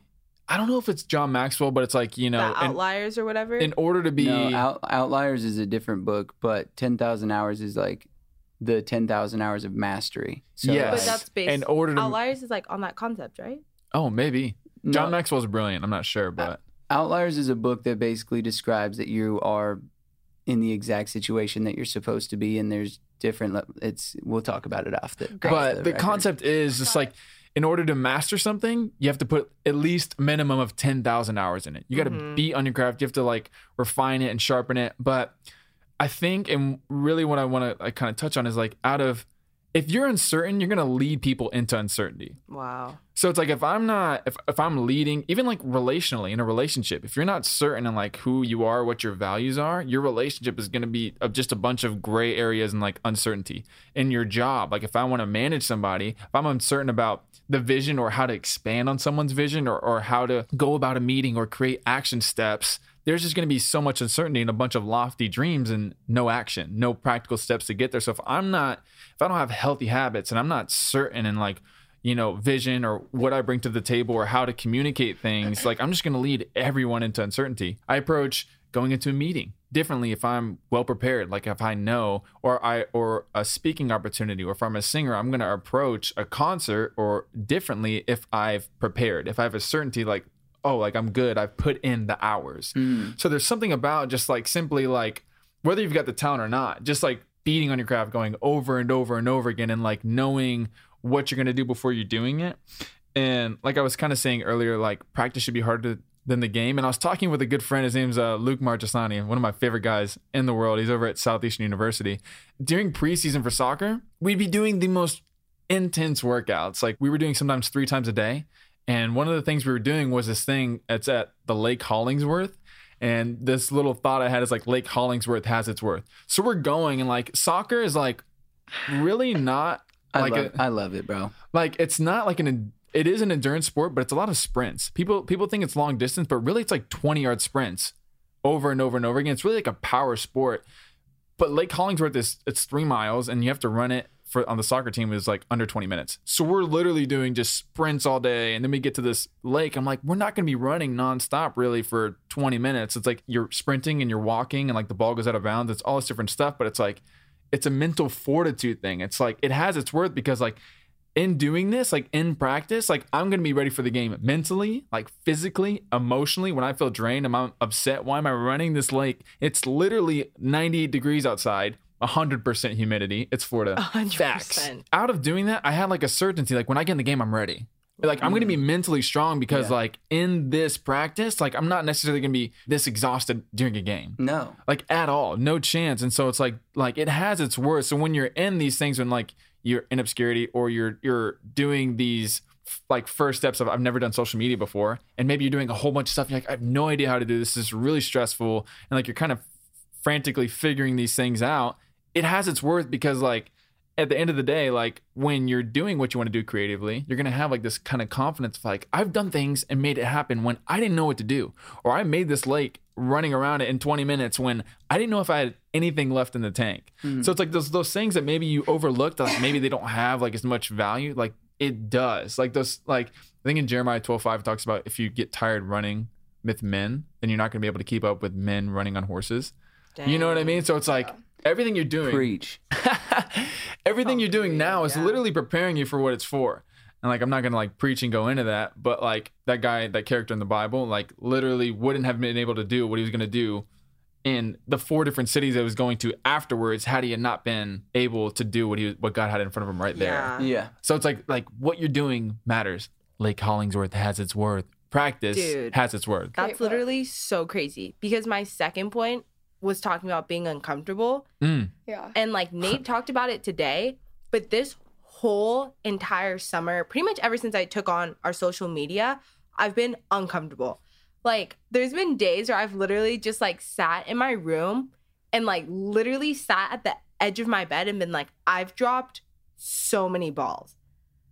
I don't know if it's John Maxwell, but it's like, you know, the in, Outliers or whatever. in order to be, No, Out, Outliers is a different book, but 10,000 Hours is like the 10,000 hours of mastery. So Yes. but that's based. in order to, Outliers is like on that concept, right? oh, maybe. John no, Maxwell's brilliant. I'm not sure, but Outliers is a book that basically describes that you are in the exact situation that you're supposed to be, and there's different. It's we'll talk about it off the. off but the record. concept is just like in order to master something you have to put at least minimum of 10,000 hours in it. You got to Mhm. beat on your craft. You have to like refine it and sharpen it. But i think and really what i want to like, kind of touch on is like out of if you're uncertain you're to lead people into uncertainty Wow. so it's like if I'm not if, if I'm leading even like relationally in a relationship, if you're not certain in like who you are, what your values are, your relationship is to be of just a bunch of gray areas and like uncertainty. In your job, like if I want to manage somebody, if I'm uncertain about the vision or how to expand on someone's vision or or how to go about a meeting or create action steps there's just going to be so much uncertainty and a bunch of lofty dreams and no action, no practical steps to get there. So if I'm not, if I don't have healthy habits and I'm not certain in like, you know, vision or what I bring to the table or how to communicate things, like I'm just going to lead everyone into uncertainty. I approach going into a meeting differently if I'm well prepared, like if I know or I or a speaking opportunity or if I'm a singer, I'm going to approach a concert or differently if I've prepared. If I have a certainty like oh, like I'm good, I've put in the hours. Mm. So there's something about just like simply like whether you've got the talent or not, just like beating on your craft going over and over and over again and like knowing what you're going to do before you're doing it. And like I was kind of saying earlier, like practice should be harder than the game. And I was talking with a good friend. His name's uh, Luke Marchesani, one of my favorite guys in the world. He's over at Southeastern University. During preseason for soccer, we'd be doing the most intense workouts. Like we were doing sometimes three times a day. And one of the things we were doing was this thing. It's at the Lake Hollingsworth. And this little thought I had is like Lake Hollingsworth has its worth. So we're going and like soccer is like really not I like love, a, I love it, bro. like it's not like an it is an endurance sport, but it's a lot of sprints. People people think it's long distance, but really it's like 20 yard sprints over and over and over again. It's really like a power sport. But Lake Hollingsworth is it's three miles and you have to run it for on the soccer team is like under 20 minutes. So we're literally doing just sprints all day. And then we get to this lake. I'm like, we're not gonna be running nonstop really for 20 minutes. It's like you're sprinting and you're walking and like the ball goes out of bounds. It's all this different stuff, but it's like it's a mental fortitude thing. It's like it has its worth because like in doing this, like in practice, like I'm gonna be ready for the game mentally, like physically, emotionally. When I feel drained, am I'm upset. Why am I running this lake? It's literally 98 degrees outside, 100% humidity. It's Florida. 100%. Facts. Out of doing that, I had like a certainty. Like when I get in the game, I'm ready. Like I'm gonna be mentally strong because Yeah. like in this practice, like I'm not necessarily gonna be this exhausted during a game No. like at all no chance and so it's like like it has its worth so when you're in these things when like you're in obscurity or you're you're doing these like first steps of I've never done social media before and maybe you're doing a whole bunch of stuff and you're like I have no idea how to do this this is really stressful and like you're kind of frantically figuring these things out it has its worth because like at the end of the day like when you're doing what you want to do creatively you're going to have like this kind of confidence of like I've done things and made it happen when I didn't know what to do or I made this lake running around it in 20 minutes when I didn't know if I had anything left in the tank. Mm-hmm. So it's like those those things that maybe you overlooked like maybe they don't have like as much value like it does. Like those like I think in Jeremiah 12:5 it talks about if you get tired running with men then you're not going to be able to keep up with men running on horses. You know what I mean? So it's like everything you're doing Preach. *laughs* everything you're doing now is literally preparing you for what it's for. And like I'm not gonna like preach and go into that, but like that guy, that character in the Bible, like literally wouldn't have been able to do what he was gonna do in the four different cities that he was going to afterwards had he had not been able to do what he what God had in front of him right there. Yeah. Yeah. So it's like like what you're doing matters. Lake Hollingsworth has its worth. Practice Dude. has its worth. That's literally so crazy because my second point was talking about being uncomfortable. Mm. Yeah. And like Nate talked about it today, but this whole entire summer, pretty much ever since I took on our social media, I've been uncomfortable. Like there's been days where I've literally just like sat in my room and like literally sat at the edge of my bed and been like, I've dropped so many balls.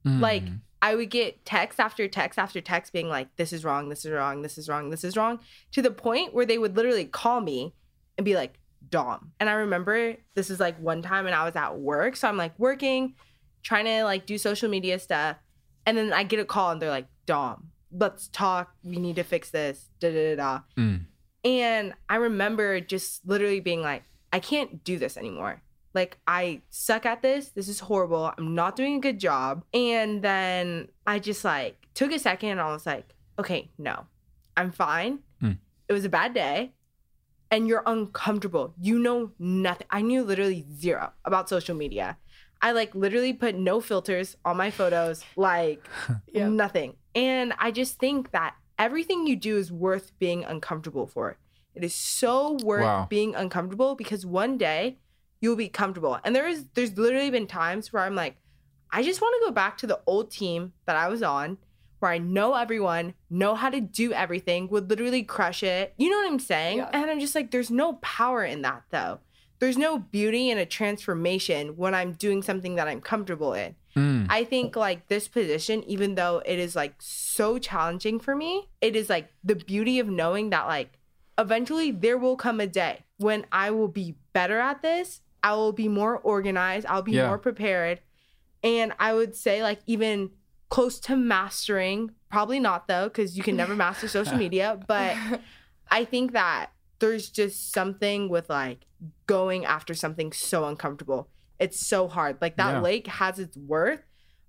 Like Mm. I would get text after text after text being like, this is wrong, this is wrong, this is wrong, this is wrong, to the point where they would literally call me and be like, Dom. And I remember this is like one time and I was at work. So I'm like working, trying to like do social media stuff. And then I get a call and they're like, Dom, let's talk. We need to fix this. Da da da da. Mm. And I remember just literally being like, I can't do this anymore. Like, I suck at this. This is horrible. I'm not doing a good job. And then I just like took a second and I was like, okay, no, I'm fine. Mm. It was a bad day and you're uncomfortable. You know nothing. I knew literally zero about social media. I like literally put no filters on my photos, like *laughs* Yeah. nothing. And I just think that everything you do is worth being uncomfortable for. It is so worth Wow. being uncomfortable because one day you'll be comfortable. And there is there's literally been times where I'm like, I just want to go back to the old team that I was on where I know everyone, know how to do everything, would literally crush it. You know what I'm saying? Yeah. And I'm just like, there's no power in that though. There's no beauty in a transformation when I'm doing something that I'm comfortable in. Mm. I think like this position, even though it is like so challenging for me, it is like the beauty of knowing that like, eventually there will come a day when I will be better at this. I will be more organized. I'll be Yeah. more prepared. And I would say, like, even close to mastering, probably not though, because you can never master social *laughs* media. But *laughs* I think that there's just something with like going after something so uncomfortable. It's so hard. Like, that Yeah. lake has its worth,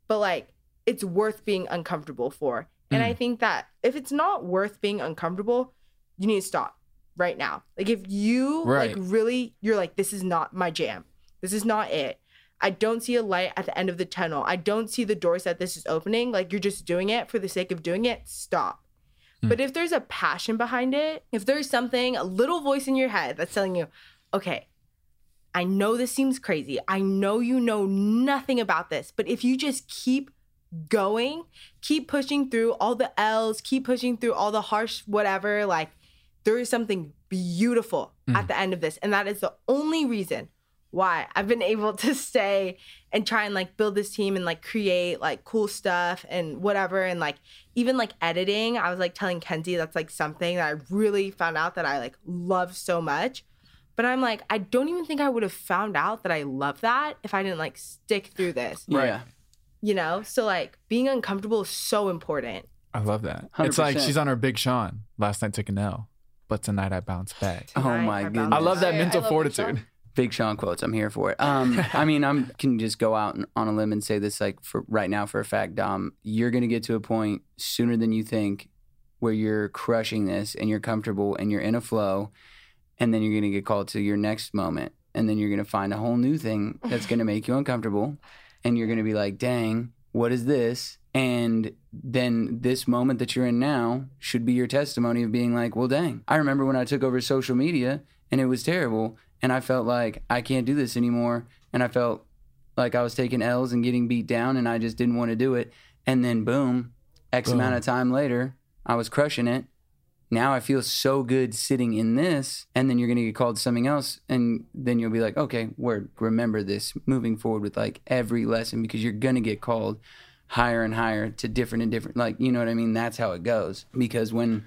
but like, it's worth being uncomfortable for. And Mm. I think that if it's not worth being uncomfortable, you need to stop right now. Like if you Right. like really you're like this is not my jam. This is not it. I don't see a light at the end of the tunnel. I don't see the doors that this is opening. Like you're just doing it for the sake of doing it. Stop. Hmm. But if there's a passion behind it, if there's something, a little voice in your head that's telling you, okay, I know this seems crazy. I know you know nothing about this, but if you just keep going, keep pushing through all the L's, keep pushing through all the harsh whatever, like there is something beautiful hmm. at the end of this. And that is the only reason why I've been able to stay and try and like build this team and like create like cool stuff and whatever. And like even like editing, I was like telling Kenzie that's like something that I really found out that I like love so much. But I'm like, I don't even think I would have found out that I love that if I didn't like stick through this, Yeah. you know? So like being uncomfortable is so important. I love that. It's like she's on her Big Sean. Last night took an L, but tonight I bounced back. Oh my I goodness. I love that I- I mental love fortitude. Big Sean quotes. I'm here for it. Um, *laughs* I mean, I'm can just go out and, on a limb and say this like for right now for a fact, Dom. You're gonna get to a point sooner than you think where you're crushing this and you're comfortable and you're in a flow, and then you're gonna get called to your next moment, and then you're gonna find a whole new thing that's gonna make you uncomfortable, and you're gonna be like, "Dang, what is this?" And then this moment that you're in now should be your testimony of being like, well, dang. I remember when I took over social media and it was terrible. And I felt like I can't do this anymore. And I felt like I was taking L's and getting beat down and I just didn't want to do it. And then boom, X Boom. amount of time later, I was crushing it. Now I feel so good sitting in this, and then you're gonna get called something else, and then you'll be like, okay, word, remember this moving forward with like every lesson because you're gonna get called higher and higher to different and different, like you know what I mean. That's how it goes. Because when,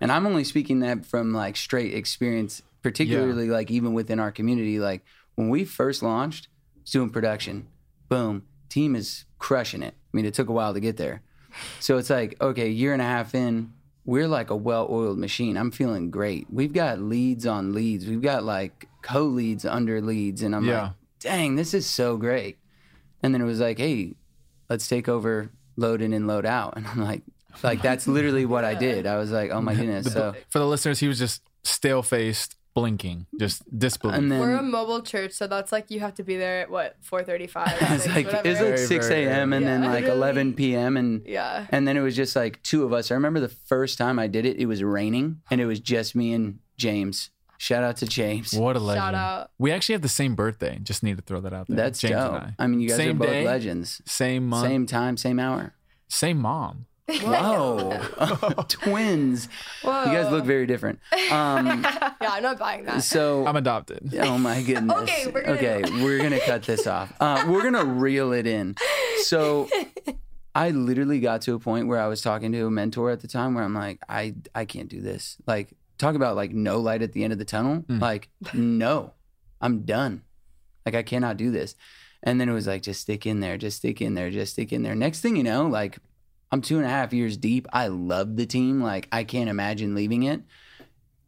and I'm only speaking that from like straight experience, particularly like even within our community, like when we first launched, doing production, boom, team is crushing it. I mean, it took a while to get there. So it's like, okay, year and a half in, we're like a well oiled machine. I'm feeling great. We've got leads on leads. We've got like co leads under leads. And I'm Yeah. like, dang, this is so great. And then it was like, hey, let's take over load in and load out. And I'm like, like that's literally what I *laughs* did. I was like, oh my goodness. So For the listeners, he was just stale faced, blinking, just disbelief. and then We're a mobile church, so that's like you have to be there at what 4:35. *laughs* it's like whatever. it's like Very, six very a.m. and then Yeah. like eleven p.m. and yeah. and then it was just like two of us. I remember the first time I did it, it was raining and it was just me and James. Shout out to James. what a legend. Shout out. We actually have the same birthday. Just need to throw that out there. That's James dope. and I. I. mean, you guys Same are both day, legends. Same month. Same time, same hour. Same mom. Whoa, *laughs* twins! Whoa. You guys look very different. Um, *laughs* Yeah, I'm not buying that. so I'm adopted. Oh my goodness. Okay, we're gonna- okay, we're gonna cut this off. Uh, we're gonna reel it in. So *laughs* I literally got to a point where I was talking to a mentor at the time where I'm like, I I can't do this. Like talk about like no light at the end of the tunnel. Like no, I'm done. Like I cannot do this. And then it was like, just stick in there, just stick in there, just stick in there. Next thing you know, like I'm two and a half years deep. I love the team. Like I can't imagine leaving it.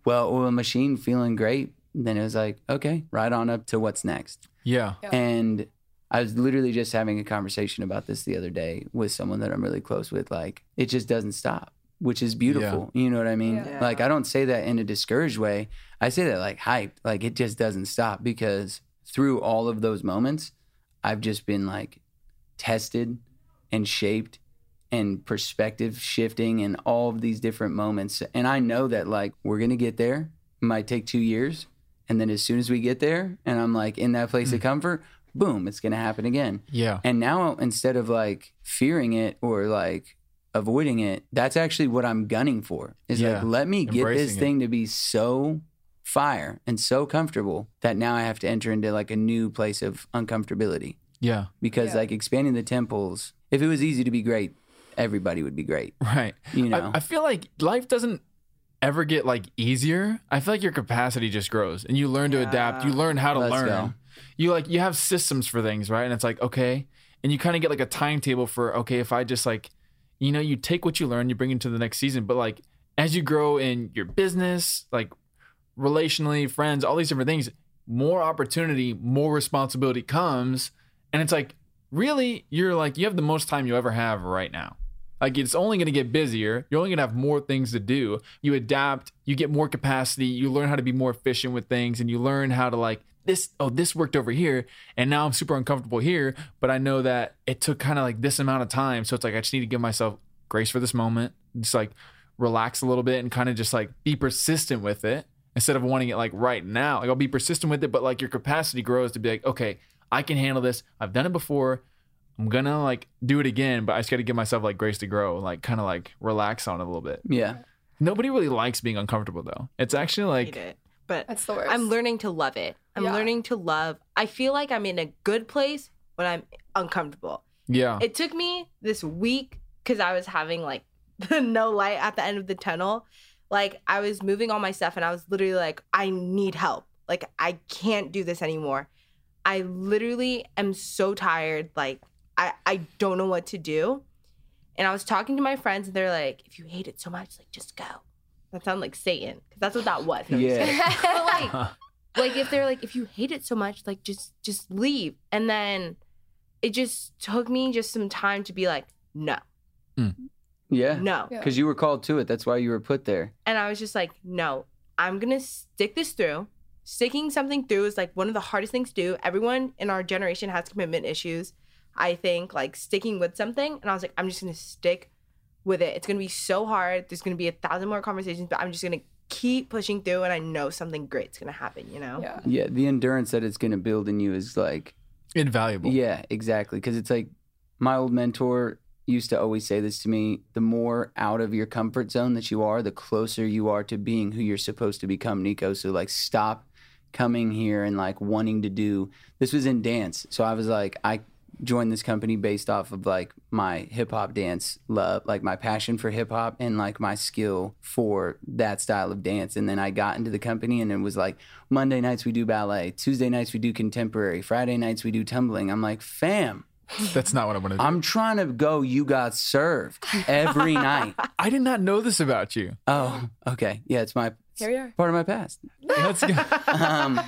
Well, oil machine feeling great. Then it was like, okay, right on up to what's next. Yeah. And I was literally just having a conversation about this the other day with someone that I'm really close with. Like, it just doesn't stop, which is beautiful. You know what I mean? Yeah. Like, I don't say that in a discouraged way. I say that like hyped. Like, it just doesn't stop because through all of those moments, I've just been like tested and shaped and perspective shifting and all of these different moments. And I know that like we're going to get there. It might take two years. And then as soon as we get there and I'm like in that place of hmm. comfort, boom, it's going to happen again. Yeah. And now instead of like fearing it or like avoiding it, that's actually what I'm gunning for. Is Yeah. like let me get this it. thing to be so fire and so comfortable that now I have to enter into like a new place of uncomfortability Yeah. because Yeah. like expanding the temples, if it was easy to be great, everybody would be great. *laughs* Right. You know. I, I feel like life doesn't ever get like easier, I feel like your capacity just grows and you learn to adapt. You learn how to Let's learn. go. You like you have systems for things, right? And it's like, okay. And you kind of get like a timetable for okay, if I just like, you know, you take what you learn, you bring it to the next season. But like as you grow in your business, like relationally, friends, all these different things, more opportunity, more responsibility comes. And it's like, really, you're like, you have the most time you ever have right now. Like, it's only going to get busier. You're only going to have more things to do. You adapt, you get more capacity, you learn how to be more efficient with things, and you learn how to, like, this, oh, this worked over here. And now I'm super uncomfortable here. But I know that it took kind of like this amount of time. So it's like, I just need to give myself grace for this moment. Just like relax a little bit and kind of just like be persistent with it instead of wanting it like right now. Like I'll be persistent with it, but like your capacity grows to be like, okay, I can handle this. I've done it before. I'm gonna like do it again, but I just gotta give myself like grace to grow, like kind of like relax on it a little bit. Yeah. Nobody really likes being uncomfortable though. It's actually like hate it. But That's the worst. I'm learning to love it. I'm Yeah. learning to love. I feel like I'm in a good place when I'm uncomfortable. yeah. It took me this week because I was having like the *laughs* no light at the end of the tunnel. Like I was moving all my stuff and I was literally like, I need help. Like I can't do this anymore. I literally am so tired. Like I, I don't know what to do. And I was talking to my friends and they're like, if you hate it so much, like just go. That sounds like Satan because that's what that was. No, Yeah. *laughs* but like, *laughs* like if they're like, if you hate it so much, like just just leave. And then it just took me just some time to be like, no, hmm. Yeah. no. Yeah. Because you were called to it. That's why you were put there. And I was just like, no, I'm gonna stick this through. Sticking something through is like one of the hardest things to do. Everyone in our generation has commitment issues. I think like sticking with something. And I was like, I'm just gonna stick with it. It's gonna be so hard. There's gonna be a thousand more conversations, but I'm just gonna keep pushing through and I know something great's gonna happen, you know? yeah. Yeah. The endurance that it's going to build in you is like, invaluable. yeah, exactly. Because it's like my old mentor used to always say this to me the more out of your comfort zone that you are, the closer you are to being who you're supposed to become, Niko. So, like, stop coming here and like wanting to do this was in dance. So, I was like, I joined this company based off of like my hip hop dance love, like my passion for hip hop and like my skill for that style of dance. And then I got into the company and it was like Monday nights we do ballet, Tuesday nights we do contemporary, Friday nights we do tumbling. I'm like, fam, That's not what I'm gonna do. I'm trying to go. You got served every *laughs* night. I did not know this about you. Oh, okay. Yeah, it's my Here we are. part of my past. Let's go. *laughs* Um,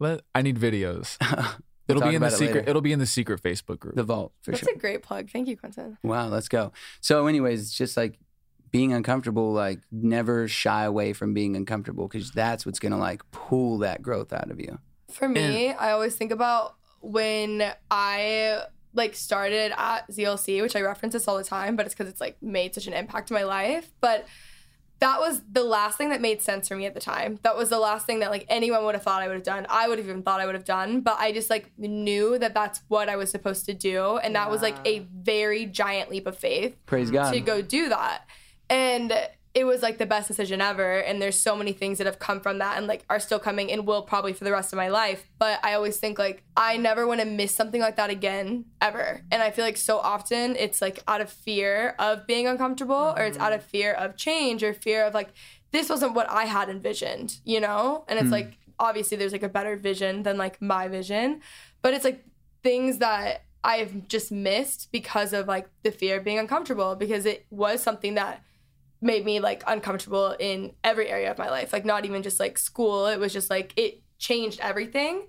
Let, I need videos. *laughs* We'll It'll talk be in the it secret. later. It'll be in the secret Facebook group. the vault for That's sure. a great plug. Thank you, Quinton. Wow, let's go. So, anyways, it's just like being uncomfortable. Like, never shy away from being uncomfortable because that's what's gonna like pull that growth out of you. For me, I always think about when I like started at ZLC, which I reference this all the time, but it's because it's like made such an impact in my life. But that was the last thing that made sense for me at the time. That was the last thing that like anyone would have thought I would have done. I would have even thought I would have done, but I just like knew that that's what I was supposed to do, and that was like a very giant leap of faith Praise God. to go do that. And it was like the best decision ever. And there's so many things that have come from that and like are still coming and will probably for the rest of my life. But I always think like I never want to miss something like that again, ever. And I feel like so often it's like out of fear of being uncomfortable or it's out of fear of change or fear of like, this wasn't what I had envisioned, you know? And it's hmm. like, obviously there's like a better vision than like my vision. But it's like things that I've just missed because of like the fear of being uncomfortable because it was something that made me like uncomfortable in every area of my life. Like not even just like school. It was just like it changed everything.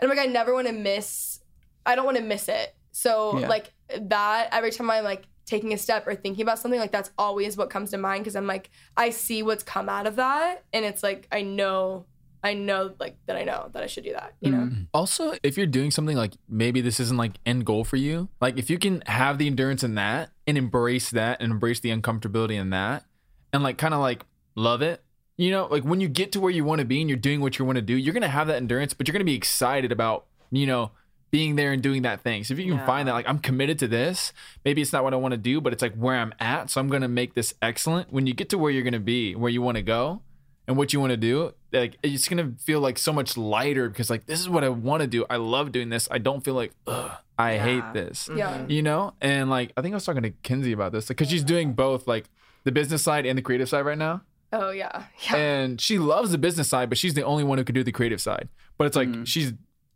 And I'm like I never want to miss I don't want to miss it. So Yeah. like that every time I'm like taking a step or thinking about something like that's always what comes to mind because I'm like I see what's come out of that and it's like I know I know like that I know that I should do that, you know. Mm-hmm. Also, if you're doing something like maybe this isn't like end goal for you, like if you can have the endurance in that and embrace that and embrace the uncomfortability in that and like kind of like love it, you know, like when you get to where you want to be and you're doing what you want to do, you're going to have that endurance, but you're going to be excited about, you know, being there and doing that thing. So if you can find that like I'm committed to this, maybe it's not what I want to do, but it's like where I'm at, so I'm going to make this excellent. When you get to where you're going to be, where you want to go, and what you want to do, like it's gonna feel like so much lighter because like this is what I want to do. I love doing this. I don't feel like Ugh, I hate this. Yeah. You know, and like I think I was talking to Kenzie about this because she's doing both like the business side and the creative side right now. Oh yeah. Yeah. and she loves the business side, but she's the only one who can do the creative side. But it's like mm-hmm. she's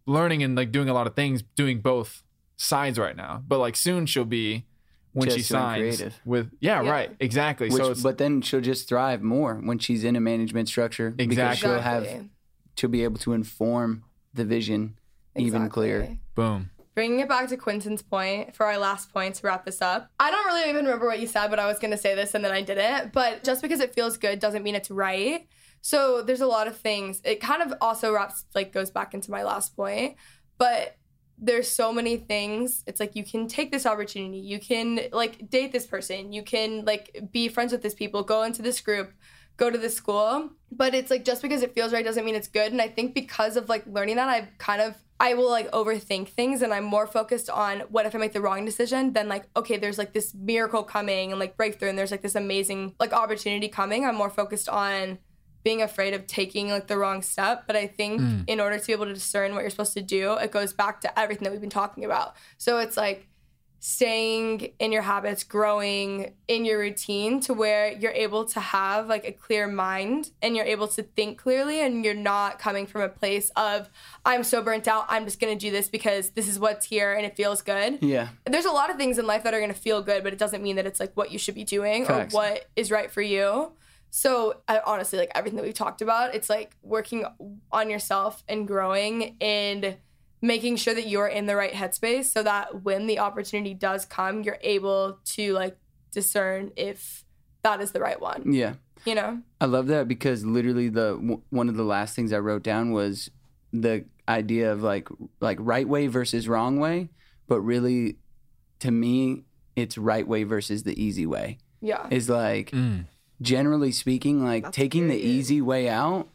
learning and like doing a lot of things, doing both sides right now. But like soon she'll be when she Just doing signs creative. with yeah, Yeah. right, exactly. Which, so it's but then she'll just thrive more when she's in a management structure because Exactly. she'll have Exactly. to be able to inform the vision even clearer. Boom. Bringing it back to Quinton's point for our last point to wrap this up. I don't really even remember what you said, but I was going to say this and then I didn't. But just because it feels good doesn't mean it's right. So there's a lot of things. It kind of also wraps, like, goes back into my last point. But there's so many things. It's like you can take this opportunity. You can, like, date this person. You can, like, be friends with this people, go into this group, go to this school. But it's like just because it feels right doesn't mean it's good. And I think because of like learning that, I've kind of I will like overthink things and I'm more focused on what if I make the wrong decision than like, okay, there's like this miracle coming and like breakthrough and there's like this amazing like opportunity coming. I'm more focused on being afraid of taking like the wrong step. But I think hmm. in order to be able to discern what you're supposed to do, it goes back to everything that we've been talking about. So it's like staying in your habits, growing in your routine to where you're able to have like a clear mind and you're able to think clearly and you're not coming from a place of I'm so burnt out, I'm just going to do this because this is what's here and it feels good. Yeah. There's a lot of things in life that are going to feel good, but it doesn't mean that it's like what you should be doing Facts. or what is right for you. So I, honestly, like everything that we've talked about, it's like working on yourself and growing and making sure that you're in the right headspace so that when the opportunity does come, you're able to like discern if that is the right one. Yeah. You know? I love that because literally the w- one of the last things I wrote down was the idea of like like right way versus wrong way, but really to me it's right way versus the easy way. Yeah. Is like Mm. generally speaking like That's taking the easy way out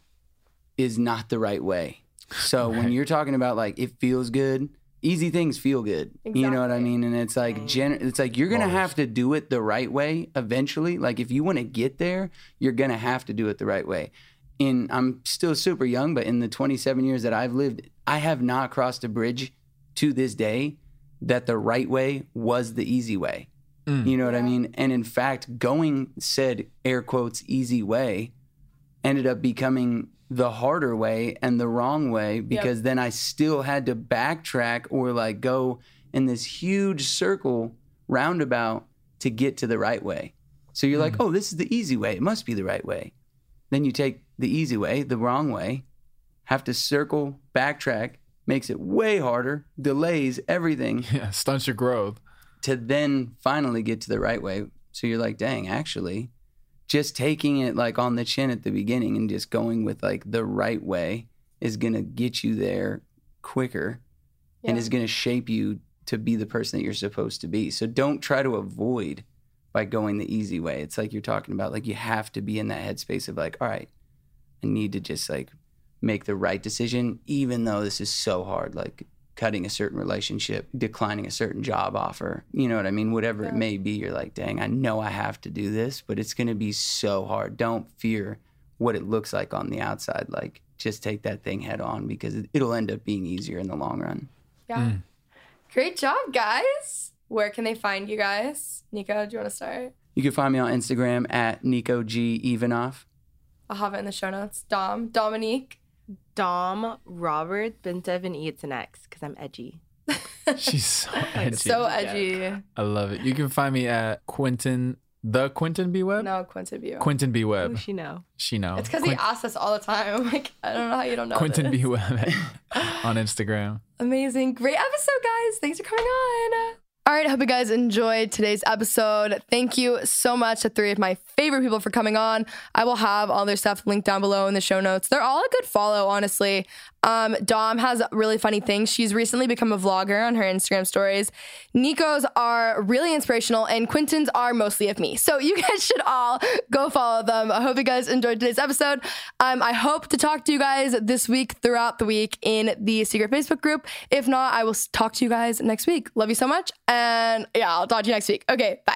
is not the right way. So when you're talking about like it feels good, easy things feel good. You know what I mean? And it's like mm. gen- it's like you're gonna have to do it the right way eventually. Like if you want to get there, you're gonna have to do it the right way. In I'm still super young, but in the 27 years that I've lived, I have not crossed a bridge to this day that the right way was the easy way. Mm. You know what I mean? And in fact, going said air quotes easy way ended up becoming the harder way and the wrong way because then I still had to backtrack or like go in this huge circle roundabout to get to the right way. So you're like, hmm. oh, this is the easy way. It must be the right way. Then you take the easy way, the wrong way, have to circle, backtrack, makes it way harder, delays everything *laughs* Yeah, stunts your growth. to then finally get to the right way. So you're like, dang, actually, just taking it like on the chin at the beginning and just going with like the right way is gonna get you there quicker and is gonna shape you to be the person that you're supposed to be. So don't try to avoid by going the easy way. It's like you're talking about, like you have to be in that headspace of like, all right, I need to just like make the right decision, even though this is so hard. Like cutting a certain relationship, declining a certain job offer. You know what I mean? Whatever it may be, you're like, dang, I know I have to do this, but it's going to be so hard. Don't fear what it looks like on the outside. Like, just take that thing head on because it- it'll end up being easier in the long run. Yeah. Mm. Great job, guys. Where can they find you guys? Niko, do you want to start? You can find me on Instagram at Niko G Ivanov. I'll have it in the show notes. Dom, Dominique. Dom, Robert, Bintev, and E. It's an X because I'm edgy. *laughs* She's so edgy. So edgy. I love it. You can find me at Quinton, the Quinton B Webb. No, Quinton B. Quinton B Who Webb. she know? She know. It's because he asks us all the time. I'm *laughs* like, I don't know how you don't know. Quinton this. B Webb *laughs* on Instagram. Amazing. Great episode, guys. Thanks for coming on. All right, I hope you guys enjoyed today's episode. Thank you so much to three of my favorite people for coming on. I will have all their stuff linked down below in the show notes. They're all a good follow, honestly. Um, Dom has really funny things. She's recently become a vlogger on her Instagram stories. Niko's are really inspirational, and Quinton's are mostly of me. So you *laughs* guys should all go follow them. I hope you guys enjoyed today's episode. Um, I hope to talk to you guys this week throughout the week in the secret Facebook group. If not, I will talk to you guys next week. Love you so much. And yeah, I'll talk to you next week. Okay, bye.